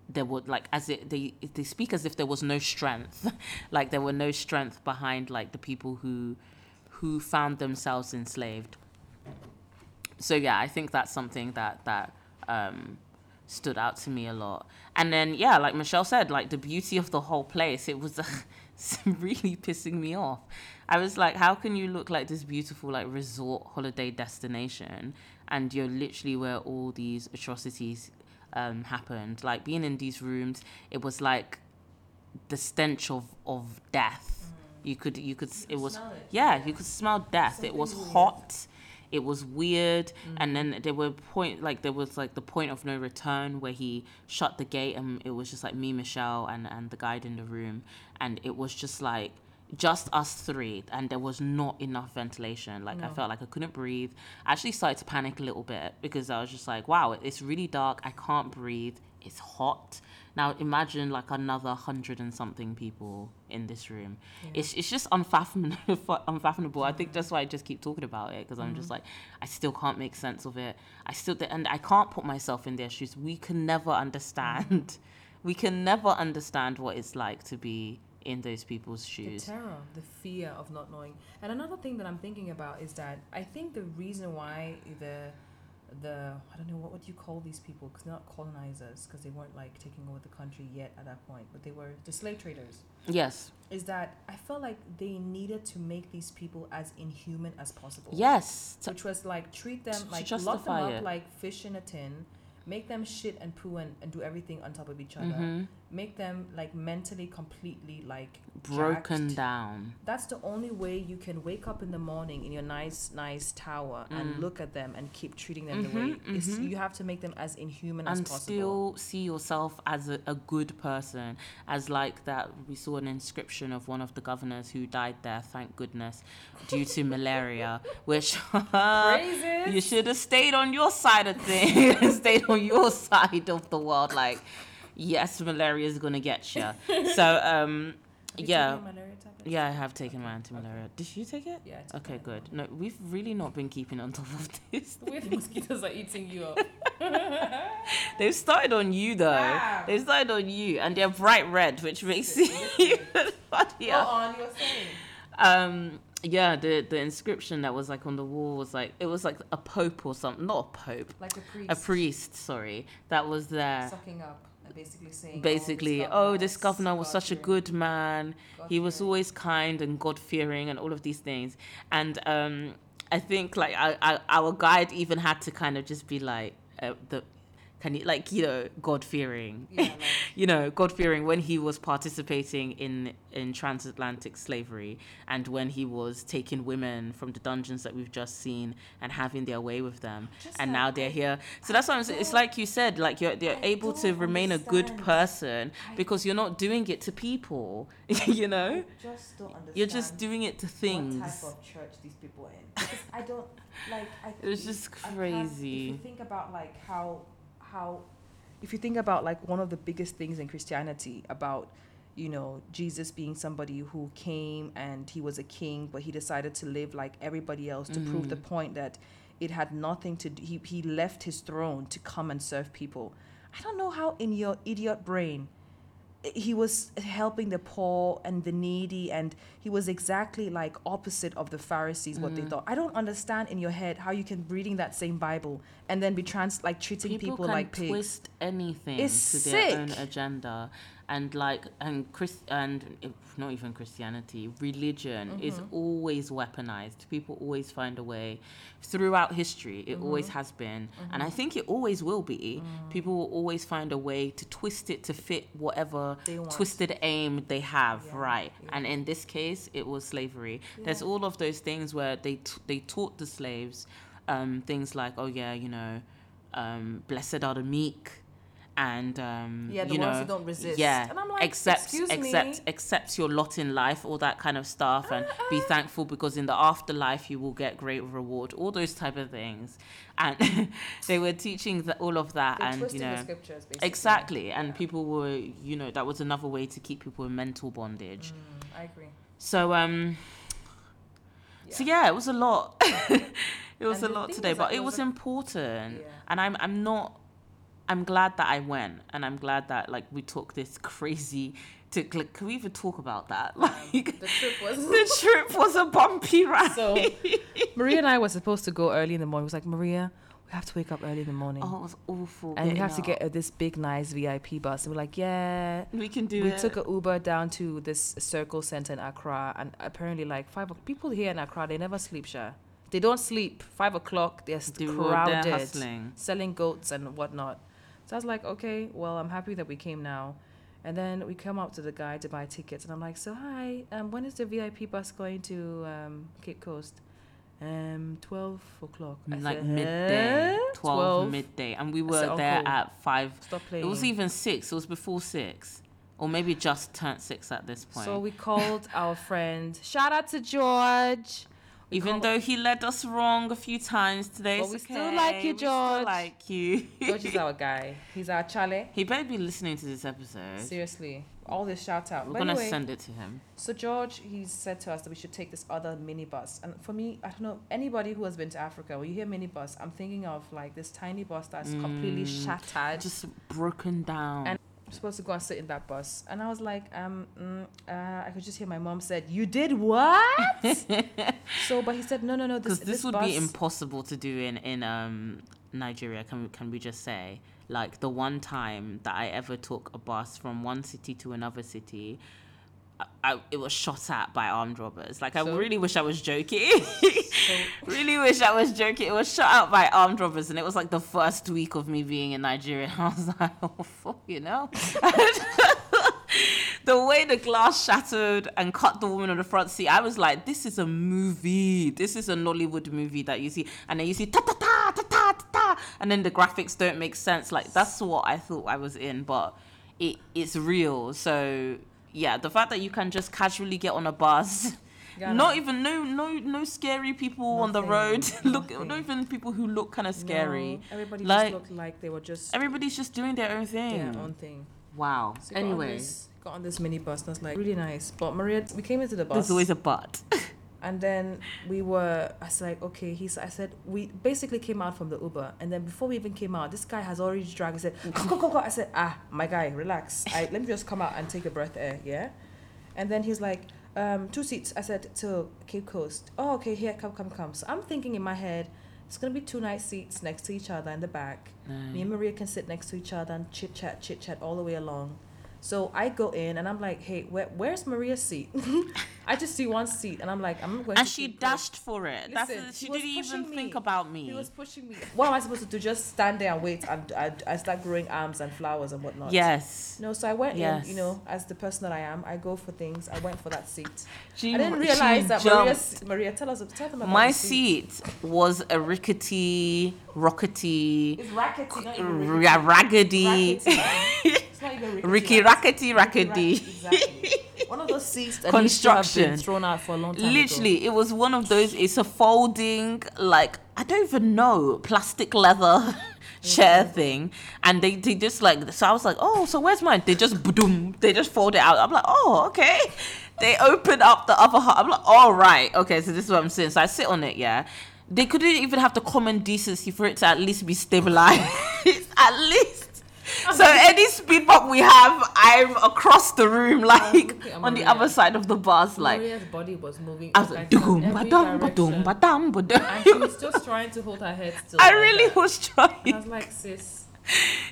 B: there would like as it they they speak as if there was no strength. Like there were no strength behind like the people who who found themselves enslaved. So yeah i think that's something that that um stood out to me a lot. And then yeah like michelle said like the beauty of the whole place it was really pissing me off. I was like how can you look like this beautiful like resort holiday destination? And you're literally where all these atrocities um happened. Like being in these rooms it was like the stench of of death. You could you could it was
A: it.
B: yeah you could smell death. It was
A: Something weird.
B: hot. It was weird. And then there were point like there was like the point of no return where he shut the gate and it was just like me michelle and and the guide in the room. And it was just like just us three and there was not enough ventilation. Like i felt like i couldn't breathe. I actually started to panic a little bit because i was just like wow it's really dark. I can't breathe. It's hot. Now imagine like another hundred and something people in this room. It's, it's just unfathomable unfathomable. I think that's why i just keep talking about it because i'm just mm-hmm. like i still can't make sense of it. I still and i can't put myself in their shoes. We can never mm-hmm. understand. We can never understand what it's like to be in those people's shoes.
A: the terror, the fear of not knowing. And another thing that I'm thinking about is that I think the reason why the the I don't know what would you call these people because they're not colonizers because they weren't like taking over the country yet at that point, but they were the slave traders.
B: yes
A: Is that I felt like they needed to make these people as inhuman as possible.
B: yes
A: which was like treat them like lock them up
B: it.
A: like fish in a tin make them shit and poo and, and do everything on top of each other
B: Mhm.
A: Make them like mentally completely like
B: broken
A: jacked.
B: down
A: that's the only way you can wake up in the morning in your nice nice tower
B: Mm.
A: and look at them and keep treating them the way it's, you have to make them as inhuman as
B: Mm-hmm, and
A: possible
B: still see yourself as a, a good person as like that we saw an inscription of one of the governors who died there thank goodness due to malaria which you should have stayed on your side of things stayed on your side of the world like yes malaria is gonna get you so um
A: Have you
B: yeah
A: taken malaria
B: yeah, I have taken my anti-malaria. Did you take it?
A: Yeah, I took
B: Okay, good. No, we've really not been keeping on top of this.
A: the way the mosquitoes are eating you up
B: They've started on you though.
A: Wow.
B: They've started on you, and they're bright red, which makes it even funnier.
A: go on you were saying
B: Um, yeah, the the inscription that was like on the wall was like it was like a pope or something, not a pope,
A: like a priest
B: a priest. Sorry, that was there.
A: sucking up and basically saying
B: Basically, oh, this governor was such a
A: God-fearing.
B: good man. He was
A: God-fearing.
B: always kind and God fearing and all of these things. And um, I think like I, I, our guide even had to kind of just be like uh, the can you like you know God fearing,
A: Yeah, like-
B: you know God fearing when he was participating in in transatlantic slavery and when he was taking women from the dungeons that we've just seen and having their way with them,
A: Just
B: and
A: like,
B: now they're here. So that's what I'm saying. It's like you said, like you're they're
A: I
B: able to remain a good person because you're not doing it to people, you know.
A: just don't understand.
B: You're just doing it to things.
A: What type of church these people in? Because I don't like. I,
B: It was just
A: can't- If
B: crazy.
A: you think about like how how, if you think about like one of the biggest things in Christianity about, you know, Jesus being somebody who came and he was a king, but he decided to live like everybody else to prove the mm-hmm. point that it had nothing to do. He he left his throne to come and serve people. I don't know how in your idiot brain he was helping the poor and the needy and he was exactly like opposite of the pharisees what they
B: Mm.
A: thought. I don't understand in your head how you can reading that same bible and then be trans like treating people,
B: people, can
A: like pigs.
B: twist anything
A: It's
B: to their own agenda and like and chris and not even christianity religion is
A: Mm-hmm.
B: always weaponized people always find a way throughout history it always
A: Mm-hmm.
B: has been and i think it always will be
A: Mm.
B: people will always find a way to twist it to fit whatever twisted aim they have
A: Yeah,
B: right
A: yeah.
B: and in this case it was slavery there's all of those things where they t- they taught the slaves um, things like oh yeah you know um, blessed are the meek and um,
A: Yeah, the
B: you know,
A: ones who don't resist.
B: yeah
A: And I'm like,
B: accept
A: "Excuse me?"
B: accept accept your lot in life all that kind of stuff and be thankful because in the afterlife you will get great reward all those type of things and they were teaching the, all of that
A: They're
B: and you know
A: scriptures basically
B: exactly and
A: Yeah.
B: people were you know that was another way to keep people in mental bondage
A: Mm, i agree
B: so um so yeah, it was a lot. it was
A: And
B: a lot today, but it was
A: was a-
B: important.
A: Yeah.
B: And I'm I'm not I'm glad that I went and I'm glad that like we took this crazy to like, can we even talk about that? Like
A: the trip was
B: the trip was a bumpy ride.
A: so maria and i were supposed to go early in the morning it was like maria we have to wake up early in the morning
B: oh, it was awful.
A: and we have to get uh, this big nice vip bus and we're like yeah
B: we can do
A: we
B: it.
A: We took an Uber down to this circle center in Accra, and apparently, like five o- people here in Accra, they never sleep. Sha, they don't sleep. Five o'clock, they're st-
B: They were there
A: crowded,
B: hustling.
A: selling goats and whatnot. So I was like, okay, well, I'm happy that we came now. And then we come up to the guy to buy tickets, and I'm like, so hi, um, when is the VIP bus going to um, Cape Coast? Um, twelve o'clock. I
B: like
A: said,
B: midday,
A: "Huh?
B: 12, midday, and we were
A: said,
B: there
A: "Uncle,
B: at five.
A: Stop playing.
B: It was even six. It was before six, or maybe just turned six at this point.
A: So we called our friend. Shout out to George.
B: Even though he led us wrong a few times today,
A: But we still like you,
B: We still
A: George.
B: like you.
A: George is our guy. He's our Charlie.
B: he better be listening to this episode.
A: Seriously, all this shout out.
B: We're
A: But
B: gonna
A: anyway,
B: send it to him.
A: So George, he said to us that we should take this other minibus. And for me, I don't know anybody who has been to Africa. When you hear minibus, I'm thinking of like this tiny bus that's completely mm. shattered.
B: Just broken down.
A: And- supposed to go and sit in that bus, and I was like, um, mm, uh, I could just hear my mom said, "You did what?" so, but he said, "No, no, no. This
B: because this, would
A: bus,
B: be impossible to do in in um Nigeria. Can we, can we just say like the one time that I ever took a bus from one city to another city. I, I, it was shot at by armed robbers. Like I
A: So?
B: really wish I was joking. really wish I was joking. It was shot out by armed robbers, and it was like the first week of me being in Nigeria. I was like, oh fuck, you know. the way the glass shattered and cut the woman on the front seat, I was like, this is a movie. This is a Nollywood movie that you see, and then you see ta ta ta ta ta ta, ta and then the graphics don't make sense. Like that's what I thought I was in, but it it's real. So yeah, the fact that you can just casually get on a bus.
A: Ghana.
B: Not even no no no scary people on the road. look,
A: nothing.
B: not even people who look kind of scary.
A: No, everybody
B: Like-
A: just looked like they were just
B: Everybody's just doing their own thing.
A: their own thing.
B: Wow.
A: So got on
B: anyway,
A: this- got on this minibus, and I was like, really nice. But Maria, we came into the bus.
B: there's always a but.
A: And then we were, I was like, okay, he's, I said, we basically came out from the Uber. And then before we even came out, this guy has already dragged, he said, go, go, go, go. I said, ah, my guy, relax. I, let me just come out and take a breath air, yeah? And then he's like, um, two seats. I said, to Cape Coast. Oh, okay, here, come, come, come. So I'm thinking in my head, it's going to be two nice seats next to each other in the back. Me and Maria can sit next to each other and chit chat, chit chat all the way along. So I go in and I'm like, hey, where, where's Maria's seat? I just see one seat, and I'm like, I'm going
B: And she dashed for it. That's
A: Listen,
B: it. She
A: he
B: didn't even
A: pushing
B: think
A: me.
B: about
A: He
B: me.
A: was pushing me. What am I supposed to do? Just stand there and wait, and I, I start growing arms and flowers and whatnot.
B: Yes.
A: No, so I went
B: Yes.
A: in, you know, as the person that I am, I go for things. I went for that seat.
B: She,
A: I didn't realize that Maria. Maria, tell us, tell them about
B: My
A: seat.
B: seat was a rickety, rockety,
A: It's rackety, not even rickety.
B: raggedy,
A: Rackety. it's not even rickety.
B: ricky rackety, rackety.
A: Exactly. One of those seats that
B: Construction.
A: thrown out for a long time. ago.
B: Literally, it was one of those. It's a folding, like I don't even know, plastic leather chair mm-hmm. thing, and they they just like. So I was like, oh, so where's mine? They just boom, they just fold it out. I'm like, oh, okay. They open up the other half. I'm like, all right, okay. So this is what I'm saying. So I sit on it, yeah. They couldn't even have the common decency for it to at least be stabilized. at least. So any speed bump we have, I'm across the room, oh, like
A: looking
B: on the other side of the bus, like.
A: Maria's body was moving.
B: I was like,
A: kinds of-
B: "Dum,
A: every
B: ba-dum, ba-dum, ba-dum, ba-dum."
A: And she was just trying to hold her head still.
B: I
A: like
B: really
A: that.
B: was
A: I
B: trying.
A: was like, sis.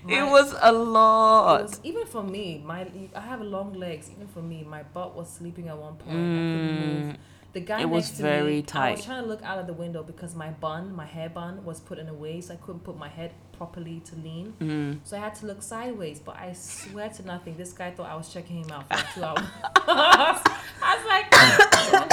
B: It was a lot.
A: was, even for me, my I have long legs. Even for me, my butt was sleeping at one point. I couldn't mm. move. The guy
B: Mm. It was
A: next to
B: very
A: me, I was trying to look out of the window because my bun, my hair bun, was put in a way, so I couldn't put my head properly to lean.
B: Mm-hmm.
A: So I had to look sideways. But I swear to nothing, this guy thought I was checking him out for two hours. I was like,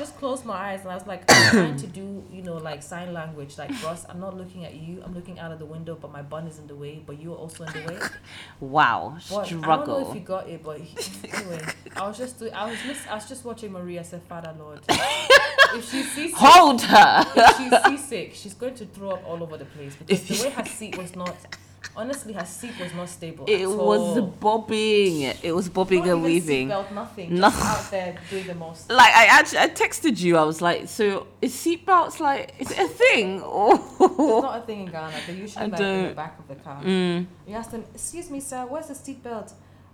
A: just closed my eyes and I was like, I'm trying to do, you know, like sign language. Like, Ross, I'm not looking at you. I'm looking out of the window, but my bun is in the way, but you're also in the way.
B: Wow,
A: But I don't know if
B: struggle.
A: he got it, but he, anyway, I was just doing, I was lis- I was just watching Maria. Said, Father Lord, if she's seasick,
B: Hold her.
A: if she's seasick, she's going to throw up all over the place because the way her seat was not, honestly, her seat was not stable.
B: It was
A: all.
B: bobbing. It was bobbing
A: Not
B: and weaving.
A: seatbelt, nothing.
B: No.
A: Out there doing the most.
B: Like I actually, I texted you. I was like, "So is seatbelts like is it a thing?"
A: It's not a thing in Ghana. They're usually
B: I
A: like in the back of the car.
B: mm,
A: You ask them, excuse me, sir, where's the seatbelt?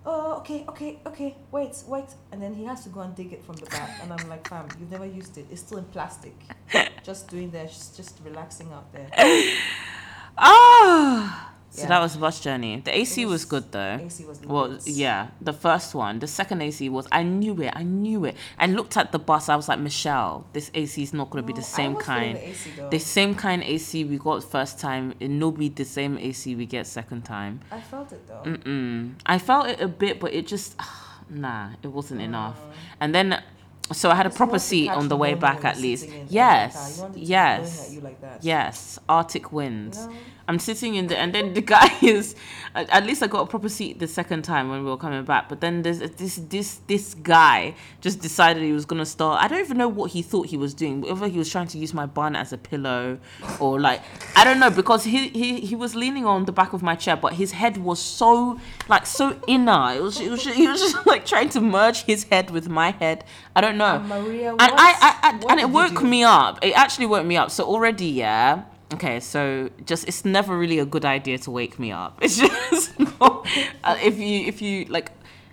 A: Oh, okay, okay, okay, wait, wait. And then he has to go and dig it from the back. And I'm like, fam, you've never used it. It's still in plastic. just doing there, just, just relaxing out there.
B: ah. So
A: Yeah.
B: that was the bus journey. The AC was,
A: was-
B: good though.
A: AC was
B: Well, yeah, the first one. The second AC was. I knew it. I knew it. I looked at the bus. I was like, Michelle, this AC is not going to be the same kind.
A: The AC.
B: The same kind AC we got first time. It no be the same AC we get second time.
A: I felt it though.
B: Mm-mm. I felt it a bit, but it just nah, it wasn't enough. And then, so I had a proper seat on the way back at least.
A: sitting in- in the car. You
B: Yes,
A: want it to be blowing
B: yes,
A: you like that.
B: yes. Arctic winds.
A: No.
B: I'm sitting in the, and then the guy is, at least I got a proper seat the second time when we were coming back. But then there's uh, this this this guy just decided he was gonna start. I don't even know what he thought he was doing. Whether he was trying to use my bun as a pillow, or like I don't know because he he he was leaning on the back of my chair, but his head was so like so inner. It was, it was he was just like trying to merge his head with my head. I don't know.
A: And Maria,
B: and I, I, I and it woke me up. It actually woke me up. So already, yeah. Okay, so just it's never really a good idea to wake me up. It's just not, uh, if you if you like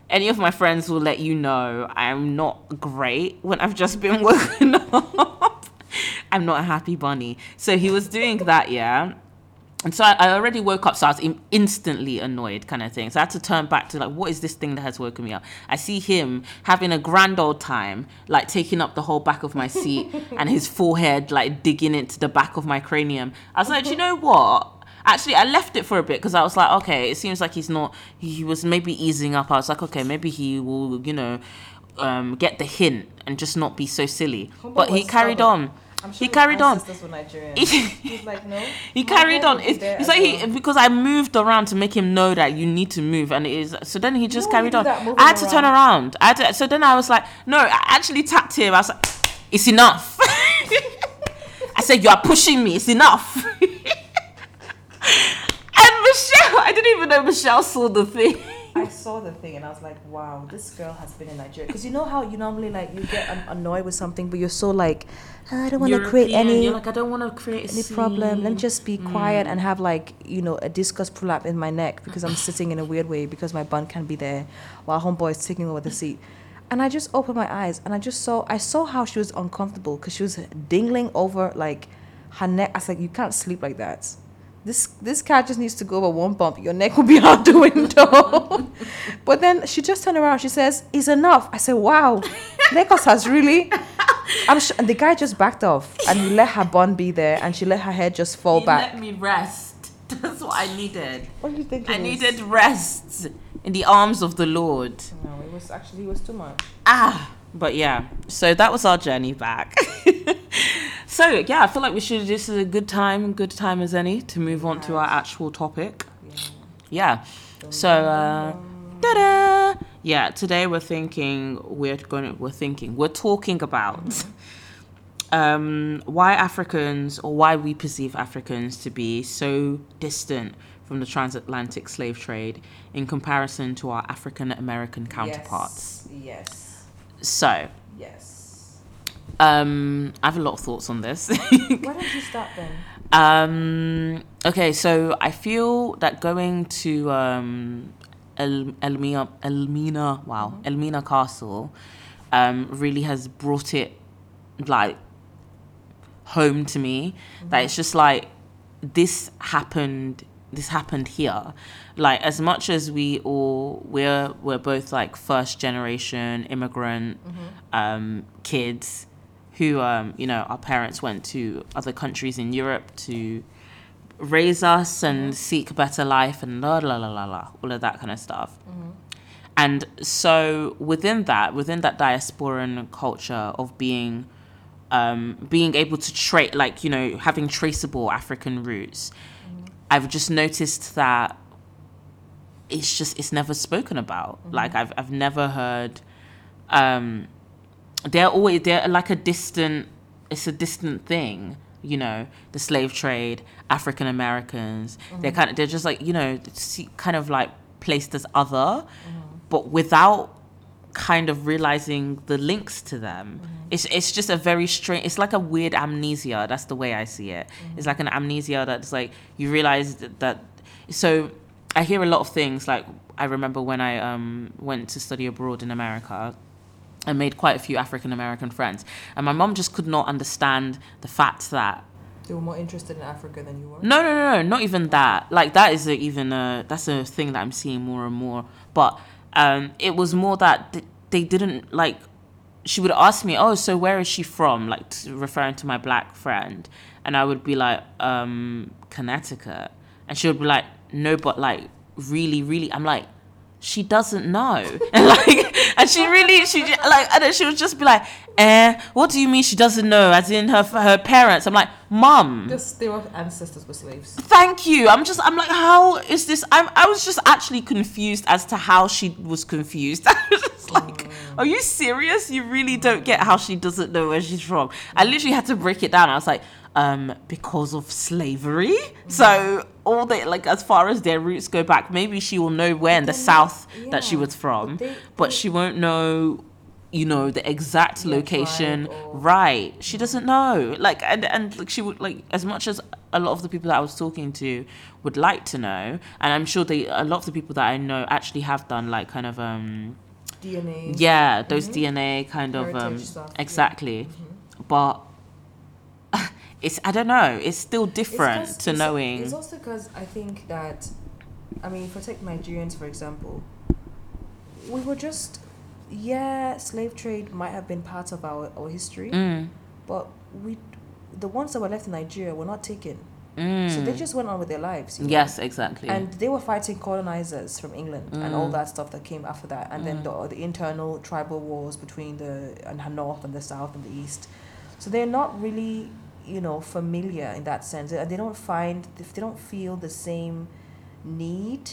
B: any of my friends will let you know I'm not great when I've just been woken up. I'm not a happy bunny. So he was doing that, yeah. And so I, I already woke up, so I was in, instantly annoyed, kind of thing. So I had to turn back to like, what is this thing that has woken me up? I see him having a grand old time, like taking up the whole back of my seat and his forehead like digging into the back of my cranium. I was like, "Do you know what? Actually, I left it for a bit because I was like, okay, it seems like he's not. He was maybe easing up. I was like, okay, maybe he will, you know, um, get the hint and just not be so silly.
A: Humble
B: But he carried
A: stubborn.
B: on.
A: Sure
B: He carried on.
A: He's like, no.
B: He carried on. It's, it's like he because I moved around to make him know that you need to move, and it is so. Then he just
A: you
B: carried on. I had to turn
A: around?
B: around. I had to, so then I was like, no, I actually tapped him. I was like, it's enough. I said, you are pushing me. It's enough. and Michelle, I didn't even know Michelle saw the thing.
A: I saw the thing and I was like, wow, this girl has been in Nigeria. Because you know how you normally like you get an- annoyed with something, but you're so like, "Ah, I don't want to create any
B: You're like, I don't want to create
A: any problem. Let me just be quiet and have like you know a discus prolapse in my neck because I'm sitting in a weird way because my bun can't be there while homeboy is taking over the seat. And I just opened my eyes and I just saw I saw how she was uncomfortable because she was dingling over like her neck. I was like, you can't sleep like that. This this cat just needs to go over one bump. Your neck will be out the window. but then she just turned around. She says, "It's enough." I said, "Wow." Lagos has really. I'm sure, and the guy just backed off, and he let her bun be there, and she let her hair just fall
B: He
A: back.
B: let me rest. That's what I needed.
A: What do you think?
B: I
A: is?
B: needed rest in the arms of the Lord.
A: No, it was actually it was too much.
B: Ah, but yeah. So that was our journey back. so yeah, I feel like we should. This is a good time, good time as any, to move on to our actual topic. Yeah. So, uh, ta-da! Yeah, today we're thinking we're going. to We're thinking we're talking about. Um, why Africans or why we perceive Africans to be so distant from the transatlantic slave trade in comparison to our African American counterparts.
A: Yes.
B: So,
A: Yes.
B: um, I have a lot of thoughts on this.
A: Why don't you start then?
B: um, okay, so I feel that going to um, El- Elmina, Elmina, wow, Elmina Castle, um, really has brought it like home to me. That it's just like this happened. This happened here. Like as much as we all we're we're both like first generation immigrant um, kids who um, you know our parents went to other countries in Europe to raise us and seek a better life and la la la la la all of that kind of stuff. And so within that, within that diasporan culture of being um, being able to trace, like you know, having traceable African roots, I've just noticed that it's just it's never spoken about. Mm-hmm. Like I've I've never heard. Um, they're always they're like a distant. It's a distant thing, you know. The slave trade, African Americans. They're mm-hmm. kind of they're just like you know, kind of like placed as other, mm-hmm. but without kind of realizing the links to them. It's it's just a very strange. It's like a weird amnesia. That's the way I see it. It's like an amnesia that's like you realize that, that. So I hear a lot of things. Like I remember when I um went to study abroad in America. I made quite a few African American friends, and my mom just could not understand the fact that
A: They were more interested in Africa than you were.
B: no, no, no, no, not even that. Like that is a, even a that's a thing that I'm seeing more and more. But um, it was more that th- they didn't like. She would ask me, "Oh, so where is she from?" Like referring to my black friend, and I would be like, um, "Connecticut," and she would be like, "No, but like really, really," I'm like. She doesn't know, and like, and she really, she ju- like, and then she would just be like, "Eh, what do you mean she doesn't know?" As in her her parents. I'm like, "Mum,
A: Just they were ancestors were slaves.
B: thank you. I'm just i'm like how is this? I'm i was just actually confused as to how she was confused. I was just like are you serious? You really don't get how she doesn't know where she's from. I literally had to break it down. I was like um because of slavery? So all the like as far as their roots go back maybe she will know where in the south
A: not-
B: that she was from
A: but they-
B: but
A: they-
B: she won't know you know the exact
A: Yeah,
B: location.
A: or-
B: right. She doesn't know. Like and and like she would like as much as a lot of the people that i was talking to would like to know and i'm sure they a lot of the people that i know actually have done like kind of um
A: DNA.
B: yeah those dna kind of um
A: Heritage stuff, yeah.
B: exactly. But it's i don't know it's still
A: It's
B: to
A: it's-
B: knowing
A: It's also because I think that, I mean, if I take Nigerians for example, we were just, yeah, slave trade might have been part of our, our history,
B: mm,
A: but we, the ones that were left in Nigeria were not taken. So
B: mm.
A: they just went on with their lives. you know?
B: yes exactly
A: And they were fighting colonizers from England and
B: Mm.
A: all that stuff that came after that, and then the, the internal tribal wars between the and the north and the south and the east. So they're not really, you know, familiar in that sense, and they don't find if they don't feel the same need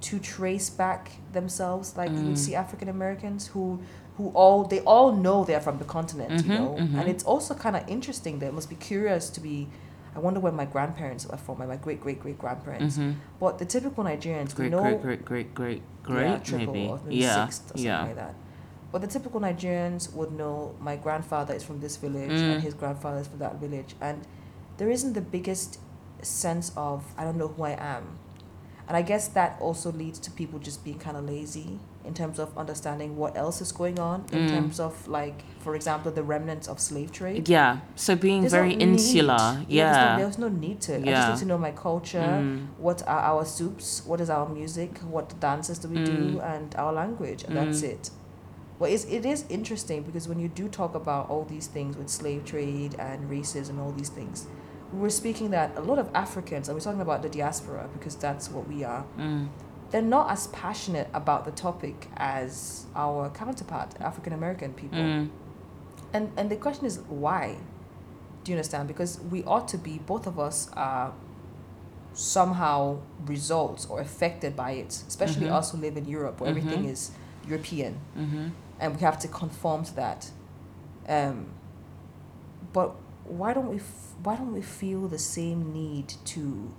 A: to trace back themselves like you
B: Mm.
A: see African Americans who who all they all know they're from the continent,
B: Mhm,
A: you know,
B: mhm.
A: and it's also kind of interesting. They must be curious to be. I wonder where my grandparents are from, my great great great grandparents.
B: Mhm.
A: But the typical Nigerians, we
B: great
A: know,
B: great great great great great
A: yeah, triple
B: maybe
A: or maybe
B: yeah
A: sixth or something
B: yeah
A: like that. But the typical Nigerians would know my grandfather is from this village
B: Mm.
A: and his grandfather is from that village, and there isn't the biggest sense of I don't know who I am, and I guess that also leads to people just being kind of lazy in terms of understanding what else is going on in
B: Mm.
A: terms of like, for example, the remnants of slave trade.
B: yeah so being
A: There's
B: very
A: no
B: insular
A: need.
B: yeah
A: there's, no, there's no need to. yeah. I just need to know my culture,
B: Mm.
A: what are our soups, what is our music, what dances do we do,
B: Mm.
A: and our language, and that's
B: Mm.
A: it. Well, it's, it is interesting because when you do talk about all these things with slave trade and racism, all these things, we're speaking that a lot of Africans, and we're talking about the diaspora because that's what we are.
B: Mm.
A: They're not as passionate about the topic as our counterpart, African American people.
B: Mm.
A: And and the question is why? Do you understand? Because we ought to be both of us are somehow results or affected by it, especially
B: Mhm.
A: us who live in Europe where everything is European
B: Mm-hmm.
A: And we have to conform to that. Um, but why don't we f- why don't we feel the same need to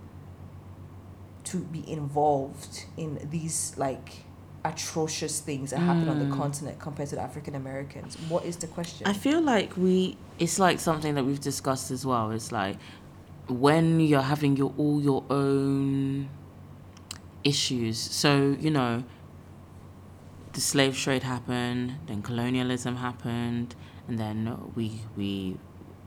A: to be involved in these like atrocious things that happen on the
B: Mm.
A: continent compared to the African Americans? What is the question?
B: I feel like we it's like something that we've discussed as well. It's like when you're having your all your own issues. So, you know, the slave trade happened, then colonialism happened, and then we we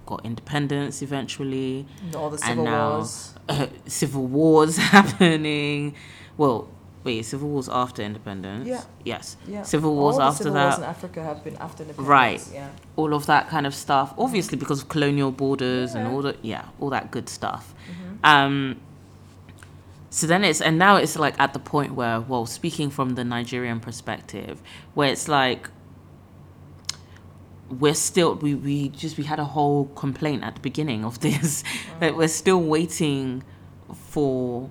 B: got independence eventually.
A: All the
B: and
A: civil
B: now
A: wars.
B: uh, civil wars happening. Well, wait, civil wars after independence.
A: Yeah.
B: Yes.
A: Yeah.
B: Civil wars
A: All the
B: after
A: civil
B: that.
A: wars in Africa have been after independence.
B: Right.
A: Yeah.
B: all of that kind of stuff. Obviously, because of colonial borders and all the yeah, all that good stuff.
A: Mhm.
B: Um, so then it's and now it's like at the point where, well, speaking from the Nigerian perspective, where it's like we're still we we just we had a whole complaint at the beginning of this that we're still waiting for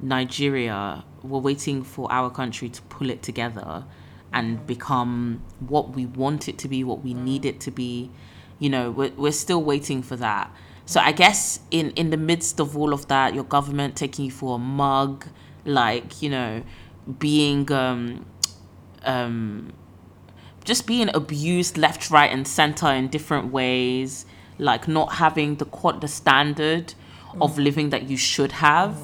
B: Nigeria. We're waiting for our country to pull it together and become what we want it to be, what we need it to be. You know, we're, we're still waiting for that. So I guess in, in the midst of all of that, your government taking you for a mug, like, you know, being um um just being abused left, right, and center in different ways, like not having the the standard of living that you should have.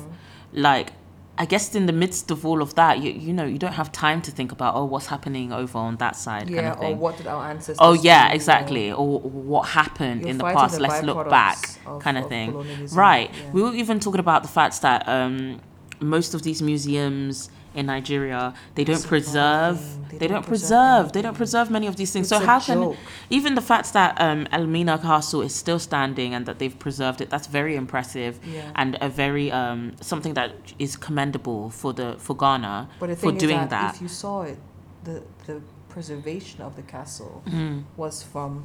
B: Like, I guess in the midst of all of that, you you know, you don't have time to think about oh what's happening over on that side
A: Yeah,
B: kind of thing.
A: or what did our ancestors
B: Oh yeah,
A: do,
B: exactly. Or what happened
A: You're
B: in the past?
A: the
B: Let's look back,
A: of-
B: kind of thing. Right.
A: yeah.
B: We were even talking about the fact that um, most of these museums in Nigeria they don't preserve.
A: surviving.
B: They, don't, preserve. They don't preserve many of these things.
A: It's
B: so how can even the fact that um, Elmina Castle is still standing and that they've preserved it? That's very impressive
A: Yeah.
B: and a very um, something that is commendable for the for Ghana
A: But the
B: for doing
A: that,
B: that.
A: if you saw it, the the preservation of the castle
B: Mm.
A: was from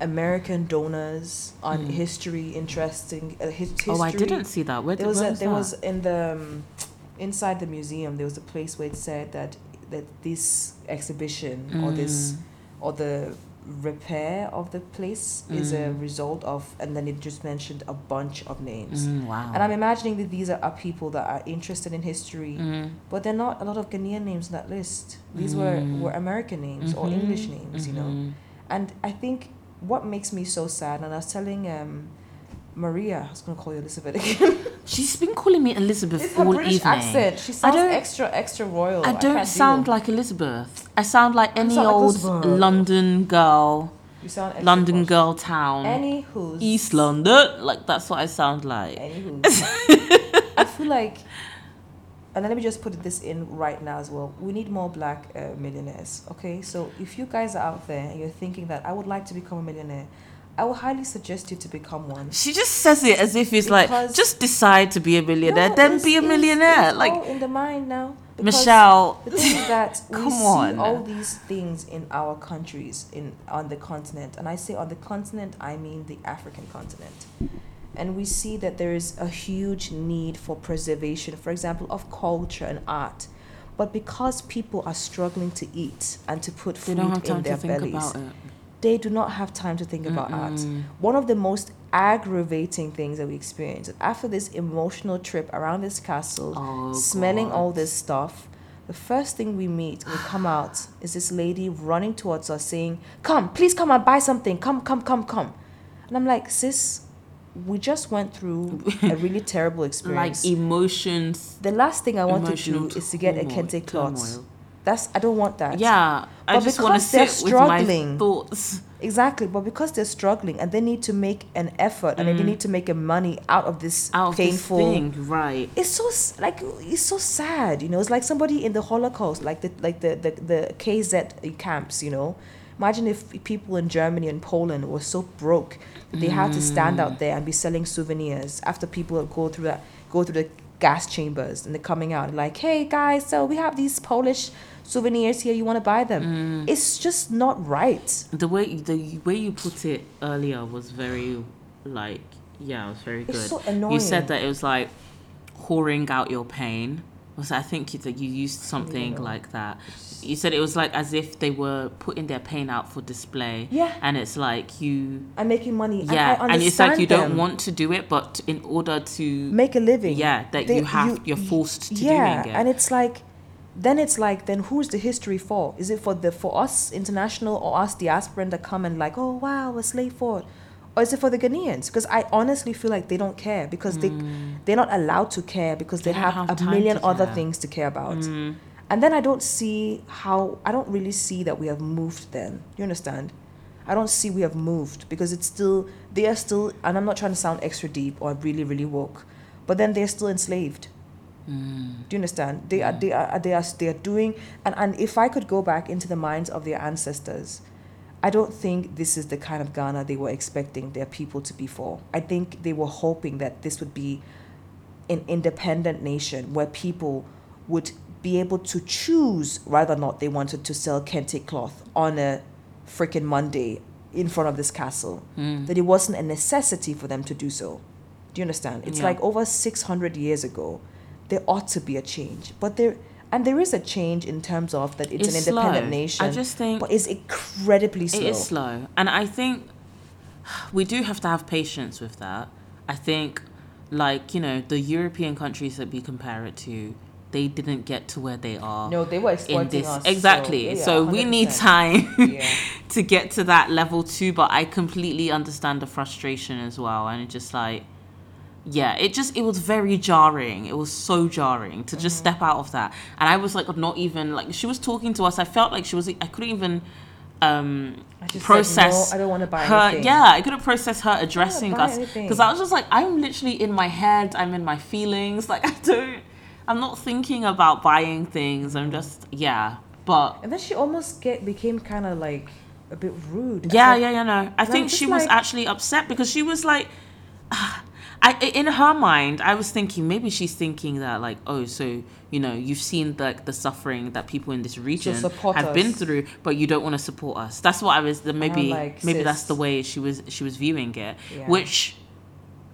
A: American donors on
B: Mm.
A: history, interesting uh, his, history.
B: Oh, I didn't see that. Where,
A: There was a,
B: was
A: there
B: that?
A: was in the um, inside the museum there was a place where it said that that this exhibition or this
B: Mm.
A: or the repair of the place is a
B: Mm.
A: result of and then it just mentioned a bunch of names.
B: Mm, wow.
A: And I'm imagining that these are, are people that are interested in history,
B: Mm.
A: but they're not a lot of Ghanaian names in that list. These were,
B: Mm.
A: were American names or
B: Mhm,
A: English names, you know.
B: mhm.
A: And I think what makes me so sad, and I was telling um, Maria, I was going to call you Elizabeth again.
B: She's been calling me Elizabeth
A: it's her
B: all
A: British
B: evening.
A: accent. She sounds
B: don't-
A: extra, extra royal.
B: I don't
A: can't
B: sound
A: deal.
B: like Elizabeth. I sound like any
A: sound
B: old
A: Elizabeth.
B: London girl,
A: You sound
B: London
A: posh.
B: girl town,
A: Anywho's.
B: East London. Like that's what I sound like.
A: Anywho's. I feel like, and let me just put this in right now as well. We need more black uh, millionaires. Okay, so if you guys are out there and you're thinking that I would like to become a millionaire, I would highly suggest you to become one.
B: She just says it as if it's like just decide to be a millionaire,
A: No,
B: then be a millionaire. like
A: all in the mind now. because
B: Michelle.
A: The thing is that we
B: Come
A: see
B: on.
A: all these things in our countries, in on the continent, and I say on the continent, I mean the African continent, and we see that there is a huge need for preservation, for example, of culture and art. But because people are struggling to eat and to put food in their bellies. They do not have time to think about art.
B: Mm-mm.
A: One of the most aggravating things that we experienced after this emotional trip around this castle,
B: Oh,
A: smelling all this stuff, the first thing we meet, we come out, is this lady running towards us saying, Come, please come and buy something. Come, come, come, come. And I'm like, Sis, we just went through a really terrible experience.
B: Like emotions.
A: the last thing I want to do is to get a kente cloth. That's I don't want that.
B: Yeah, I just want to
A: because they're
B: sit with my
A: struggling-
B: thoughts.
A: Exactly, but because they're struggling and they need to make an effort and they need to make a money out of this
B: Mm. Out of
A: painful
B: this thing, right?
A: it's so like it's so sad you know it's like somebody in the holocaust like the like the the, the kz camps you know imagine if people in germany and poland were so broke that they had to stand
B: Mm.
A: out there and be selling souvenirs after people go through that go through the gas chambers and they're coming out like hey guys so we have these polish souvenirs here you want to buy them
B: Mm.
A: it's just not right
B: The way the way you put it earlier was very like yeah, it was very good.
A: It's so annoying.
B: You said that it was like pouring out your pain. Was I think you, that you used something
A: know.
B: like that. You said it was like as if they were putting their pain out for display.
A: Yeah.
B: And it's like you
A: i'm making money and I
B: yeah, and, it's like you don't want to do it, but in order to
A: make a living.
B: yeah, that
A: They-
B: you have you, are forced to
A: yeah,
B: doing it.
A: and it's like, then it's like, then who's the history for? Is it for the for us international or us the diasporan that come and like, oh wow, a slave fort, or is it for the Ghanaians? Because I honestly feel like they don't care because they they're not allowed to care because they,
B: Mm. They
A: have,
B: have
A: a million other
B: care. Mm.
A: things to care about. And then I don't see how I don't really see that we have moved. Then you understand? I don't see we have moved because it's still they are still, and I'm not trying to sound extra deep or really really woke, but then they're still enslaved. Mm. Do you understand? They are mm. they are they are they are doing and and if I could go back into the minds of their ancestors, I don't think this is the kind of Ghana they were expecting their people to be for. I think they were hoping that this would be an independent nation where people would be able to choose whether or not they wanted to sell kente cloth on a freaking Monday in front of this castle. Mm. That it wasn't a necessity for them to do so. Do you understand? It's
B: Yeah.
A: like over 600 years ago, there ought to be a change. But there, and there is a change in terms of that it's,
B: It's
A: an independent
B: slow. I just think-
A: but it's incredibly slow.
B: It is slow. And I think we do have to have patience with that. I think, like, you know, the European countries that we compare it to, they didn't get to where they are.
A: No, they were
B: in this
A: us. so-
B: exactly
A: yeah,
B: so we need time
A: Yeah.
B: to get to that level too but i completely understand the frustration as well and it just like yeah it just it was very jarring it was so jarring to
A: Mm-hmm.
B: just step out of that and i was like not even like she was talking to us i felt like she was i couldn't even um
A: I just said,
B: process
A: "No, I don't wanna buy
B: her
A: anything."
B: yeah i couldn't process her addressing us because i was just like i'm literally in my head i'm in my feelings like i don't i'm not thinking about buying things i'm just yeah but
A: And then she almost get became kind of like a bit rude.
B: yeah,
A: Like,
B: yeah, yeah, no. I think she was actually upset because she was like, I in her mind, I was thinking maybe she's thinking that like, oh, so you know, you've seen like the suffering that people in this region have been through, but you don't want to support us. That's what I was. The maybe
A: like,
B: maybe that's the way she was she was viewing it,
A: Yeah.
B: which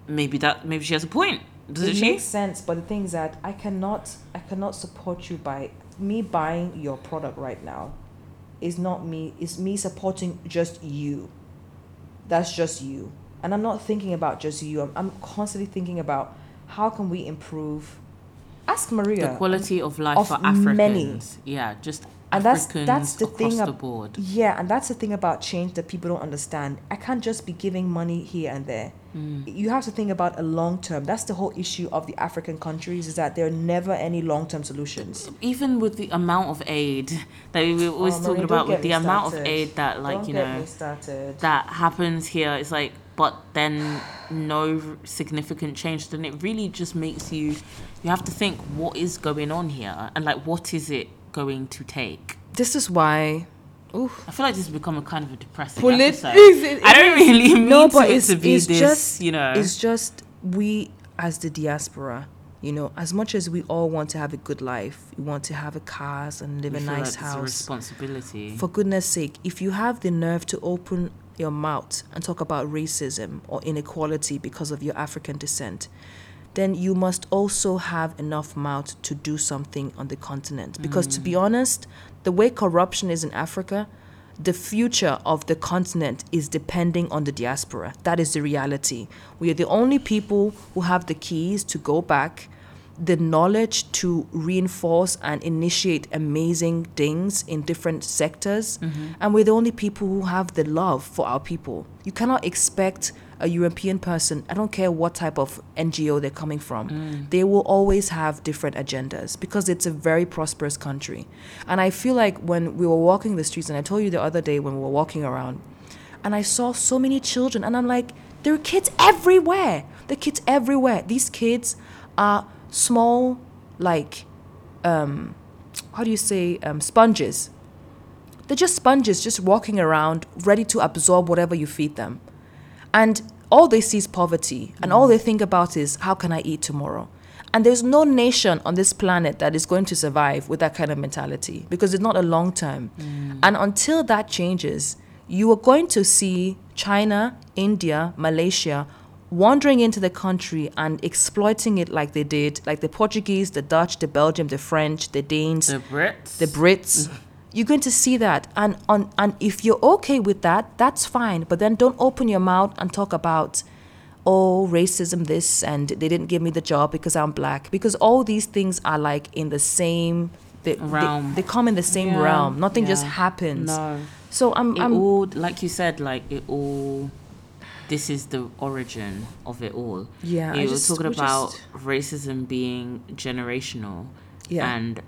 B: maybe that maybe she has a point. Does
A: it makes sense, but the thing is that I cannot I cannot support you by me buying your product right now. Is not me. Is me supporting just you. That's just you, and I'm not thinking about just you. I'm, I'm constantly thinking about how can we improve. Ask Maria.
B: the quality of life
A: of
B: for Africans.
A: many.
B: Yeah, just
A: and that's
B: Africans
A: that's the
B: across
A: thing
B: the board.
A: yeah and that's the thing about change that people don't understand i can't just be giving money here and there
B: Mm.
A: you have to think about a long term that's the whole issue of the african countries is that there are never any long term solutions
B: even with the amount of aid that we were always
A: Oh, Marie,
B: talking about with the
A: me
B: amount of aid that like
A: Don't
B: you know that happens here it's like but then no significant change then it really just makes you you have to think what is going on here and like what is it going to take
A: this is why
B: I feel like this has become a kind of a depressing
A: Polit-
B: episode.
A: is it-
B: I don't really mean
A: no but
B: it
A: it's,
B: to be
A: it's
B: this,
A: just
B: you know.
A: it's just we as the diaspora you know as much as we all want to have a good life we want to have a cars and live in a nice
B: like
A: house
B: responsibility.
A: For goodness sake, if you have the nerve to open your mouth and talk about racism or inequality because of your African descent, then you must also have enough mouth to do something on the continent. Because to be mm. honest, the way corruption is in Africa, the future of the continent is depending on the diaspora. That is the reality. We are the only people who have the keys to go back the knowledge to reinforce and initiate amazing things in different sectors. Mm-hmm. And we're the only people who have the love for our people. You cannot expect a European person, I don't care what type of NGO they're coming from, mm. they will always have different agendas because it's a very prosperous country. And I feel like when we were walking the streets, and I told you the other day when we were walking around, and I saw so many children, and I'm like, there are kids everywhere. There are kids everywhere. These kids are small, like, um, how do you say, um, sponges. They're just sponges, just walking around, ready to absorb whatever you feed them. And all they see is poverty, and all they think about is, how can I eat tomorrow? And there's no nation on this planet that is going to survive with that kind of mentality because it's not a long term. And until that changes, you are going to see China, India, Malaysia wandering into the country and exploiting it like they did, like the Portuguese, the Dutch, the Belgium, the French, the Danes,
B: The Brits.
A: the Brits. You're going to see that, and on and if you're okay with that, that's fine. But then don't open your mouth and talk about, oh, racism, this, and they didn't give me the job because I'm black. Because all these things are like in the same they, they-
B: Realm.
A: They, come in the same
B: Yeah,
A: realm. Nothing just happens.
B: No.
A: So I'm,
B: It
A: I'm
B: all, like you said, like it all. This is the origin of it all.
A: Yeah,
B: you were
A: just-
B: talking about
A: just-
B: racism being generational.
A: Yeah.
B: And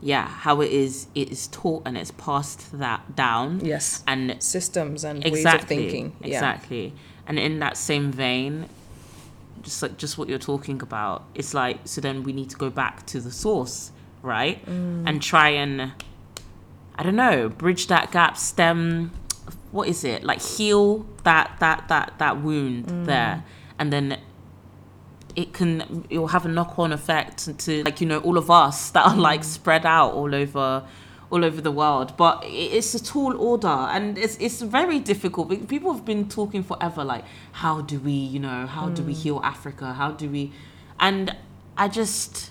B: yeah, how it is. It is taught and it's passed that down.
A: yes
B: And
A: systems and
B: exactly,
A: ways of thinking. Yeah.
B: Exactly. And in that same vein, just like just what you're talking about, it's like so then we need to go back to the source, right?
A: Mm.
B: And try and I don't know, bridge that gap, stem what is it? Like heal that that that that wound
A: Mm.
B: there. And then it can it will have a knock on effect to like you know all of us that are like mm. spread out all over all over the world. But it's a tall order and it's it's very difficult. People have been talking forever like how do we you know how do we mm. heal africa? How do we and i just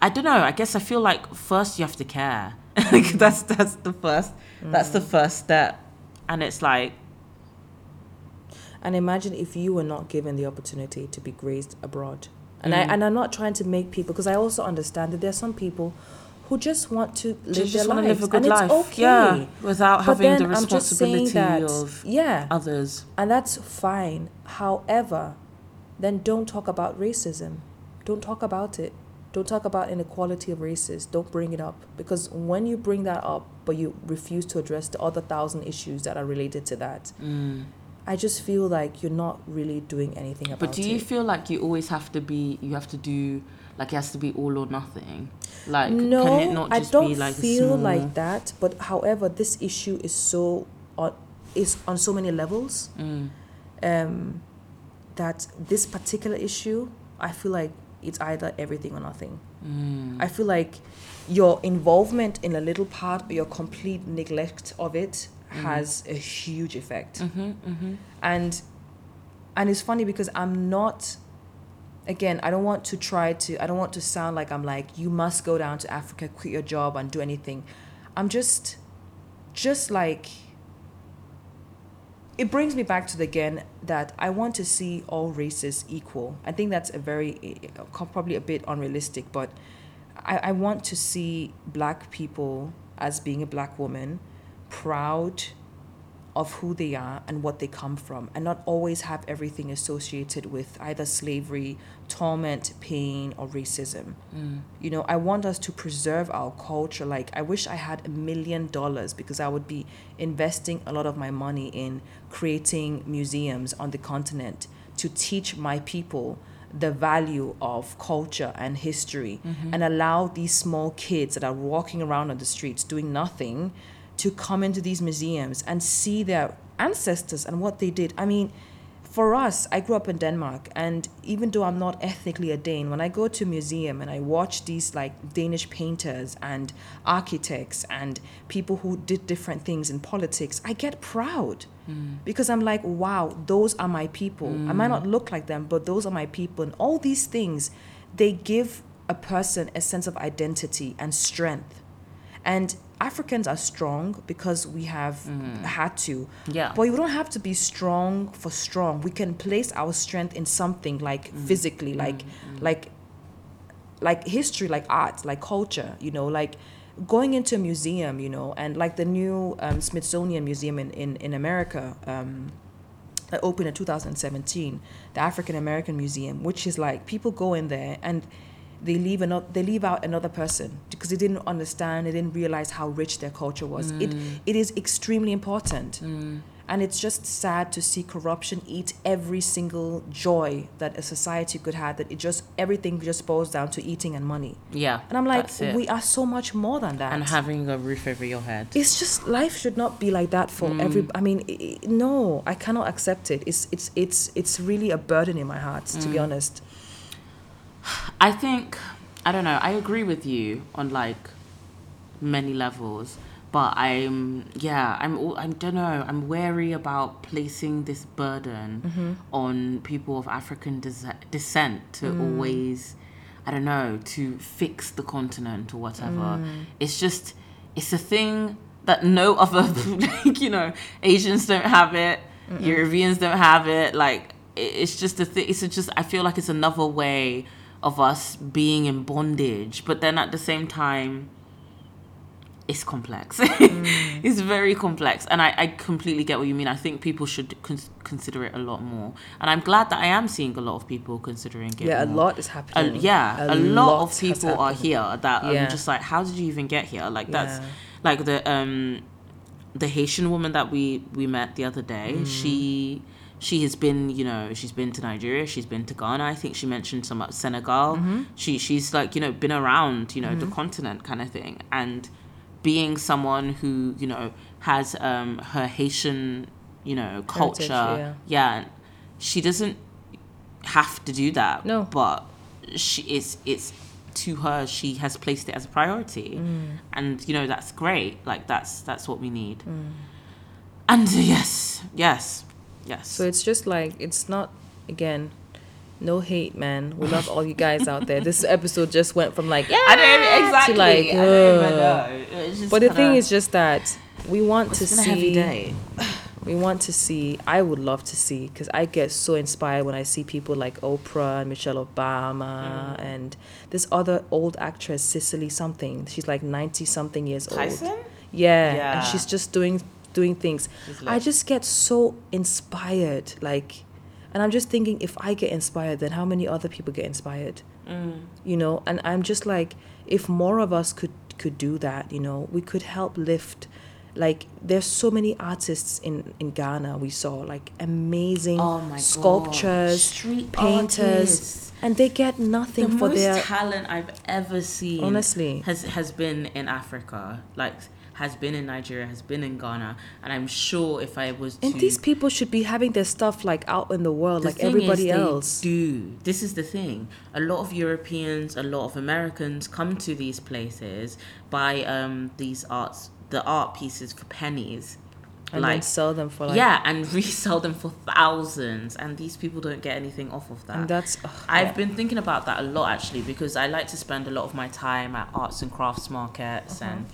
B: i don't know. I guess i feel like first you have to care. Like mm. that's that's the first that's the first step and it's like
A: And imagine if you were not given the opportunity to be raised abroad. And I mm. and I'm not trying to make people because I also understand that there's some people who just want to live
B: just
A: their lives
B: live a good
A: and
B: life,
A: it's okay.
B: yeah, without
A: But
B: having the
A: I'm just saying
B: responsibility
A: that,
B: of
A: yeah,
B: others
A: and that's fine. However, then don't talk about racism. Don't talk about it. Don't talk about inequality of races. Don't bring it up because when you bring that up, but you refuse to address the other thousand issues that are related to that,
B: Mm.
A: I just feel like you're not really doing anything about it.
B: But do you
A: it.
B: feel like you always have to be, you have to do, like it has to be all or nothing? Like,
A: no,
B: can it not
A: I don't
B: be like
A: feel
B: small,
A: like that. But however, this issue is so on is on so many levels.
B: Mm.
A: Um, that this particular issue, I feel like it's either everything or nothing.
B: Mm.
A: I feel like your involvement in a little part or your complete neglect of it
B: Mm.
A: has a huge effect.
B: Mm-hmm, mm-hmm.
A: and and it's funny because i'm not again i don't want to try to i don't want to sound like i'm like you must go down to africa quit your job and do anything i'm just just like it brings me back to the again that i want to see all races equal. I think that's a very uh, probably a bit unrealistic but I, I want to see black people as being a black woman proud of who they are and what they come from. And not always have everything associated with either slavery torment pain or racism. Mm. You know i want us to preserve our culture. Like i wish i had a million dollars because i would be investing a lot of my money in creating museums on the continent to teach my people the value of culture and history mm-hmm. and allow these small kids that are walking around on the streets doing nothing to come into these museums and see their ancestors and what they did. I mean, for us, I grew up in Denmark, and even though I'm not ethnically a Dane, when I go to a museum and I watch these like Danish painters and architects and people who did different things in politics, I get proud mm. because I'm like, wow, those are my people. I might mm. not look like them, but those are my people. And all these things, they give a person a sense of identity and strength. And Africans are strong because we have had to.
B: Yeah.
A: But you don't have to be strong for strong. We can place our strength in something like physically, like like like history, like art, like culture, you know, like going into a museum, you know, and like the new um, Smithsonian Museum in, in, in America, um, that opened in 2017, the African American Museum, which is like people go in there and they leave another they leave out another person because they didn't understand they didn't realize how rich their culture was it it is extremely important and it's just sad to see corruption eat every single joy that a society could have that it just everything just boils down to eating and money
B: Yeah.
A: and i'm like
B: it.
A: we are so much more than that
B: and having a roof over your head.
A: it's just life should not be like that for
B: Mm.
A: every i mean i i no i cannot accept it it's it's it's it's really a burden in my heart to be
B: Mm.
A: honest
B: I think I don't know. I agree with you on like many levels, but I'm yeah. I'm all- I don't know. I'm wary about placing this burden
A: Mm-hmm.
B: on people of African des- descent to
A: Mm.
B: always I don't know to fix the continent or whatever.
A: Mm.
B: It's just it's a thing that no other like you know Asians don't have it, Europeans don't have it. Like it- it's just a thing. It's just I feel like it's another way of us being in bondage, but then at the same time. It's complex. it's very complex, and I, I completely get what you mean. I think people should con- consider it a lot more, and I'm glad that I am seeing a lot of people considering it.
A: yeah a lot is
B: a,
A: happening
B: yeah, a, lot, of people are here that
A: Yeah.
B: I'm just like, how did you even get here? Like that's
A: Yeah.
B: like the um the Haitian woman that we we met the other day.
A: Mm.
B: She she has been, you know, she's been to Nigeria, she's been to Ghana. I think she mentioned some uh, Senegal.
A: Mm-hmm.
B: She she's like, you know, been around, you know, the continent kind of thing, and being someone who you know has um her Haitian, you know, culture.
A: yeah.
B: yeah she doesn't have to do that.
A: No.
B: But she it's it's to her she has placed it as a priority.
A: Mm.
B: And you know, that's great. Like that's that's what we need.
A: Mm.
B: And yes, yes. Yes.
A: So it's just like it's not again, no hate, man. We love all you guys out there. This episode just went from like yeah,
B: I don't even, exactly.
A: like,
B: I don't even know.
A: But the thing is just that we want to see
B: a heavy day.
A: we want to see i would love to see because i get so inspired when i see people like oprah and michelle obama
B: Mm.
A: and this other old actress cicely something she's like 90 something years
B: Tyson?
A: old yeah,
B: Yeah.
A: and she's just doing doing things i just get so inspired like and i'm just thinking if i get inspired then how many other people get inspired
B: Mm.
A: you know and i'm just like if more of us could could do that you know we could help lift like there's so many artists in in ghana we saw like amazing
B: Oh my God.
A: sculptures
B: Street
A: painters
B: artists.
A: and they get nothing
B: the
A: for
B: most
A: their
B: talent I've ever seen
A: Honestly.
B: has has been in Africa like has been in Nigeria has been in Ghana and I'm sure if I was to
A: and these people should be having their stuff like out in the world
B: the
A: like everybody else.
B: do. This is the thing. A lot of Europeans a lot of Americans come to these places buy um these arts the art pieces for pennies.
A: And then sell them for like
B: yeah and resell them for thousands and these people don't get anything off of that.
A: And that's ugh,
B: I've been thinking about that a lot actually because I like to spend a lot of my time at arts and crafts markets
A: Uh-huh.
B: and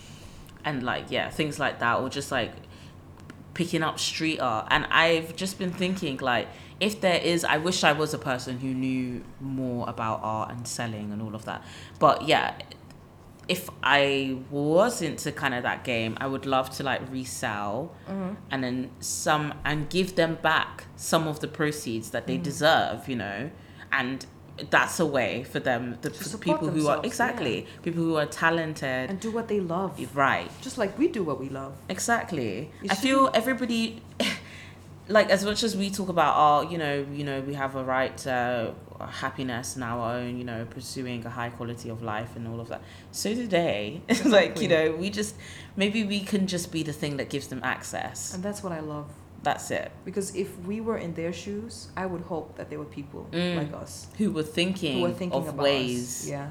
B: and like yeah things like that or just like picking up street art. And I've just been thinking like if there is I wish I was a person who knew more about art and selling and all of that. But yeah if I was into kind of that game, I would love to like resell
A: Mm-hmm.
B: and then some and give them back some of the proceeds that they deserve, you know, and that's a way for them, the
A: support
B: people who are exactly people who are talented,
A: and do what they love
B: right?
A: just like we do what we love
B: Exactly.
A: You
B: I feel everybody, like as much as we talk about our, you know, you know, we have a right to happiness and our own, you know, pursuing a high quality of life and all of that. So do they. like you know, we just maybe we can just be the thing that gives them access.
A: and that's what i love
B: That's it.
A: because if we were in their shoes i would hope that there were people
B: Mm.
A: like us
B: Who were thinking,
A: who were thinking
B: of
A: about
B: ways
A: us. yeah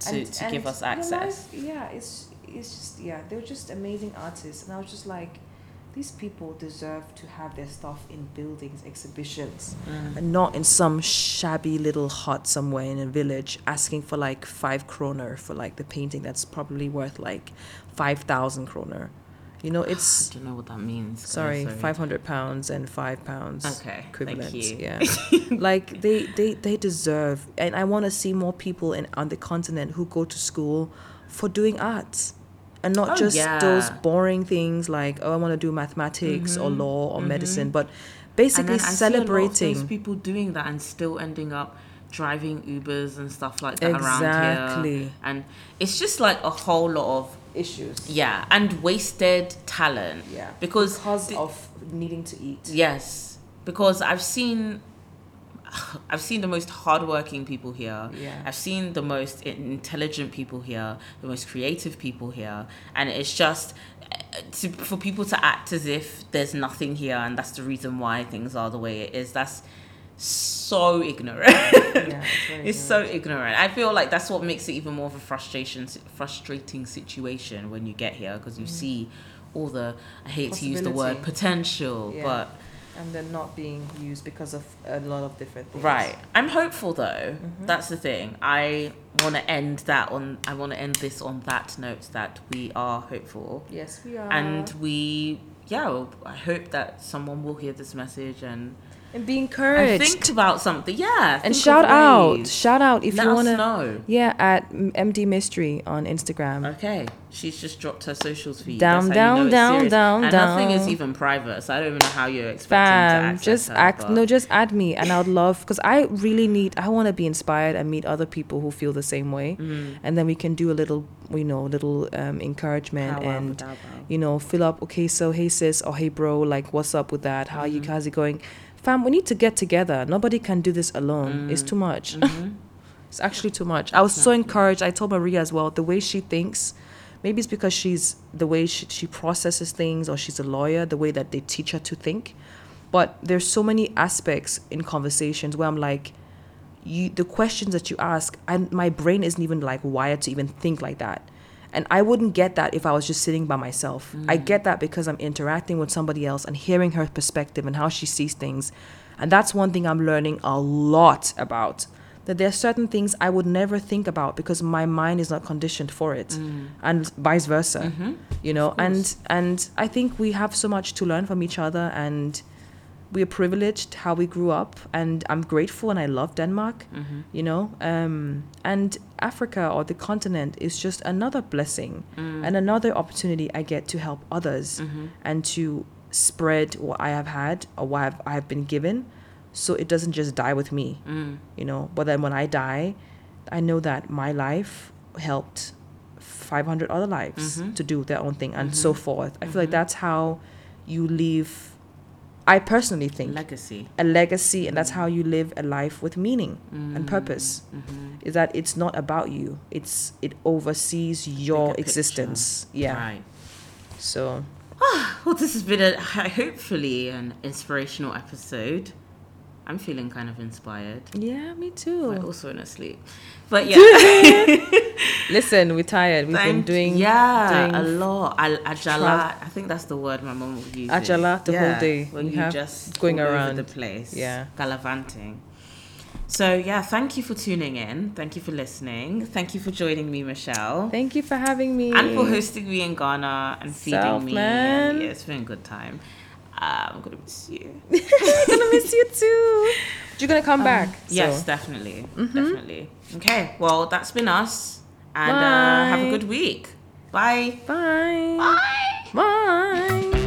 B: to, to give us access.
A: realize- yeah, it's it's just yeah, they're just amazing artists, and I was just like, these people deserve to have their stuff in buildings, exhibitions,
B: Mm.
A: and not in some shabby little hut somewhere in a village asking for like five kroner for like the painting that's probably worth like five thousand kroner. You know, it's
B: I don't know what that means. guys,
A: sorry, five hundred pounds and five pounds
B: Okay, thank
A: equivalent.
B: you.
A: Yeah, like they they they deserve, and I want to see more people in on the continent who go to school for doing arts, and not
B: Oh,
A: just those boring things like oh I want to do mathematics or mm-hmm, law or mm-hmm. medicine, but basically
B: then I see a lot of those
A: celebrating.
B: people doing that and still ending up driving Ubers and stuff like that around here.
A: Exactly.
B: And it's just like a whole lot of
A: Issues.
B: yeah, and wasted talent.
A: Yeah.
B: Because
A: Because
B: the-
A: of needing to eat.
B: Yes, because I've seen, I've seen the most hardworking people here.
A: Yeah.
B: I've seen the most intelligent people here, the most creative people here, and it's just uh, to, for people to act as if there's nothing here, and that's the reason why things are the way it is. That's so ignorant.
A: Yeah, it's
B: it's so ignorant. I feel like that's what makes it even more of a frustration, frustrating situation when you get here because you see all the. I hate to use the word potential,
A: Yeah.
B: but
A: and they're not being used because of a lot of different things.
B: right. I'm hopeful though.
A: Mm-hmm.
B: That's the thing. I want to end that on. I want to end this on that note that we are hopeful
A: Yes, we are.
B: and we. Yeah, I hope that someone will hear this message and,
A: and be
B: and
A: encouraged.
B: think about something. Yeah,
A: and shout out, shout out if
B: Let
A: you wanna.
B: know.
A: Yeah, at MD Mystery on Instagram.
B: Okay, she's just dropped her socials feed.
A: Down,
B: That's how you
A: down,
B: know it's
A: down,
B: serious.
A: down,
B: and nothing is even private, so I don't even know how you're expecting to
A: Fam,
B: access
A: just
B: her,
A: act.
B: but-
A: No, just add me, and I would love because I really need. I want to be inspired and meet other people who feel the same way,
B: Mm.
A: and then we can do a little, you know, little um, encouragement
B: Powwow,
A: and you know, fill up. Okay, so hey sis or hey bro, like what's up with that? How you
B: Mm-hmm.
A: how's it going? Fam, we need to get together. Nobody can do this alone. It's
B: Mm.
A: too much.
B: Mm-hmm.
A: it's actually too much. I was so encouraged. I told Maria as well the way she thinks. Maybe it's because she's the way she, she processes things, or she's a lawyer. The way that they teach her to think, but there's so many aspects in conversations where I'm like, you the questions that you ask, and my brain isn't even like wired to even think like that. And I wouldn't get that if I was just sitting by myself. I mm. get that because I'm interacting with somebody else and hearing her perspective and how she sees things. And that's one thing I'm learning a lot about. That there are certain things I would never think about because my mind is not conditioned for it. Mm. And vice versa. Mm-hmm. You know, and and I think we have so much to learn from each other and we're privileged how we grew up and i'm grateful and i love denmark mm-hmm. you know um, and africa or the continent is just another blessing mm. and another opportunity i get to help others mm-hmm. and to spread what i have had or what I've, i have been given so it doesn't just die with me. Mm. You know but then when i die i know that my life helped 500 other lives mm-hmm. to do their own thing and so mm-hmm. forth. I feel like that's how you leave i personally think
B: legacy.
A: a legacy and that's how you live a life with meaning and mm-hmm. purpose mm-hmm. is that it's not about you it's it oversees your
B: Bigger picture.
A: existence yeah
B: Right.
A: so
B: Well, this has been a hopefully an inspirational episode. I'm feeling kind of inspired.
A: yeah me too.
B: But also in a sleep. But yeah.
A: listen we're tired we've been doing
B: yeah
A: doing
B: a lot. Al- ajala, I think that's the word my mom would use.
A: Ajala the whole day.
B: when
A: We
B: you just
A: going around.
B: the place.
A: Yeah.
B: gallivanting. So yeah, thank you for tuning in. Thank you for listening. Thank you for joining me, Michelle.
A: thank you for having me
B: and for hosting me in Ghana and feeding
A: Self,
B: me.
A: man.
B: Yeah, it's been a good time. Uh, I'm gonna miss you.
A: i'm gonna miss you too you're gonna come back
B: Yes,
A: so. Mm-hmm.
B: definitely, definitely. Okay, well that's been us, and uh, have a good week. Bye.
A: bye
B: Bye.
A: bye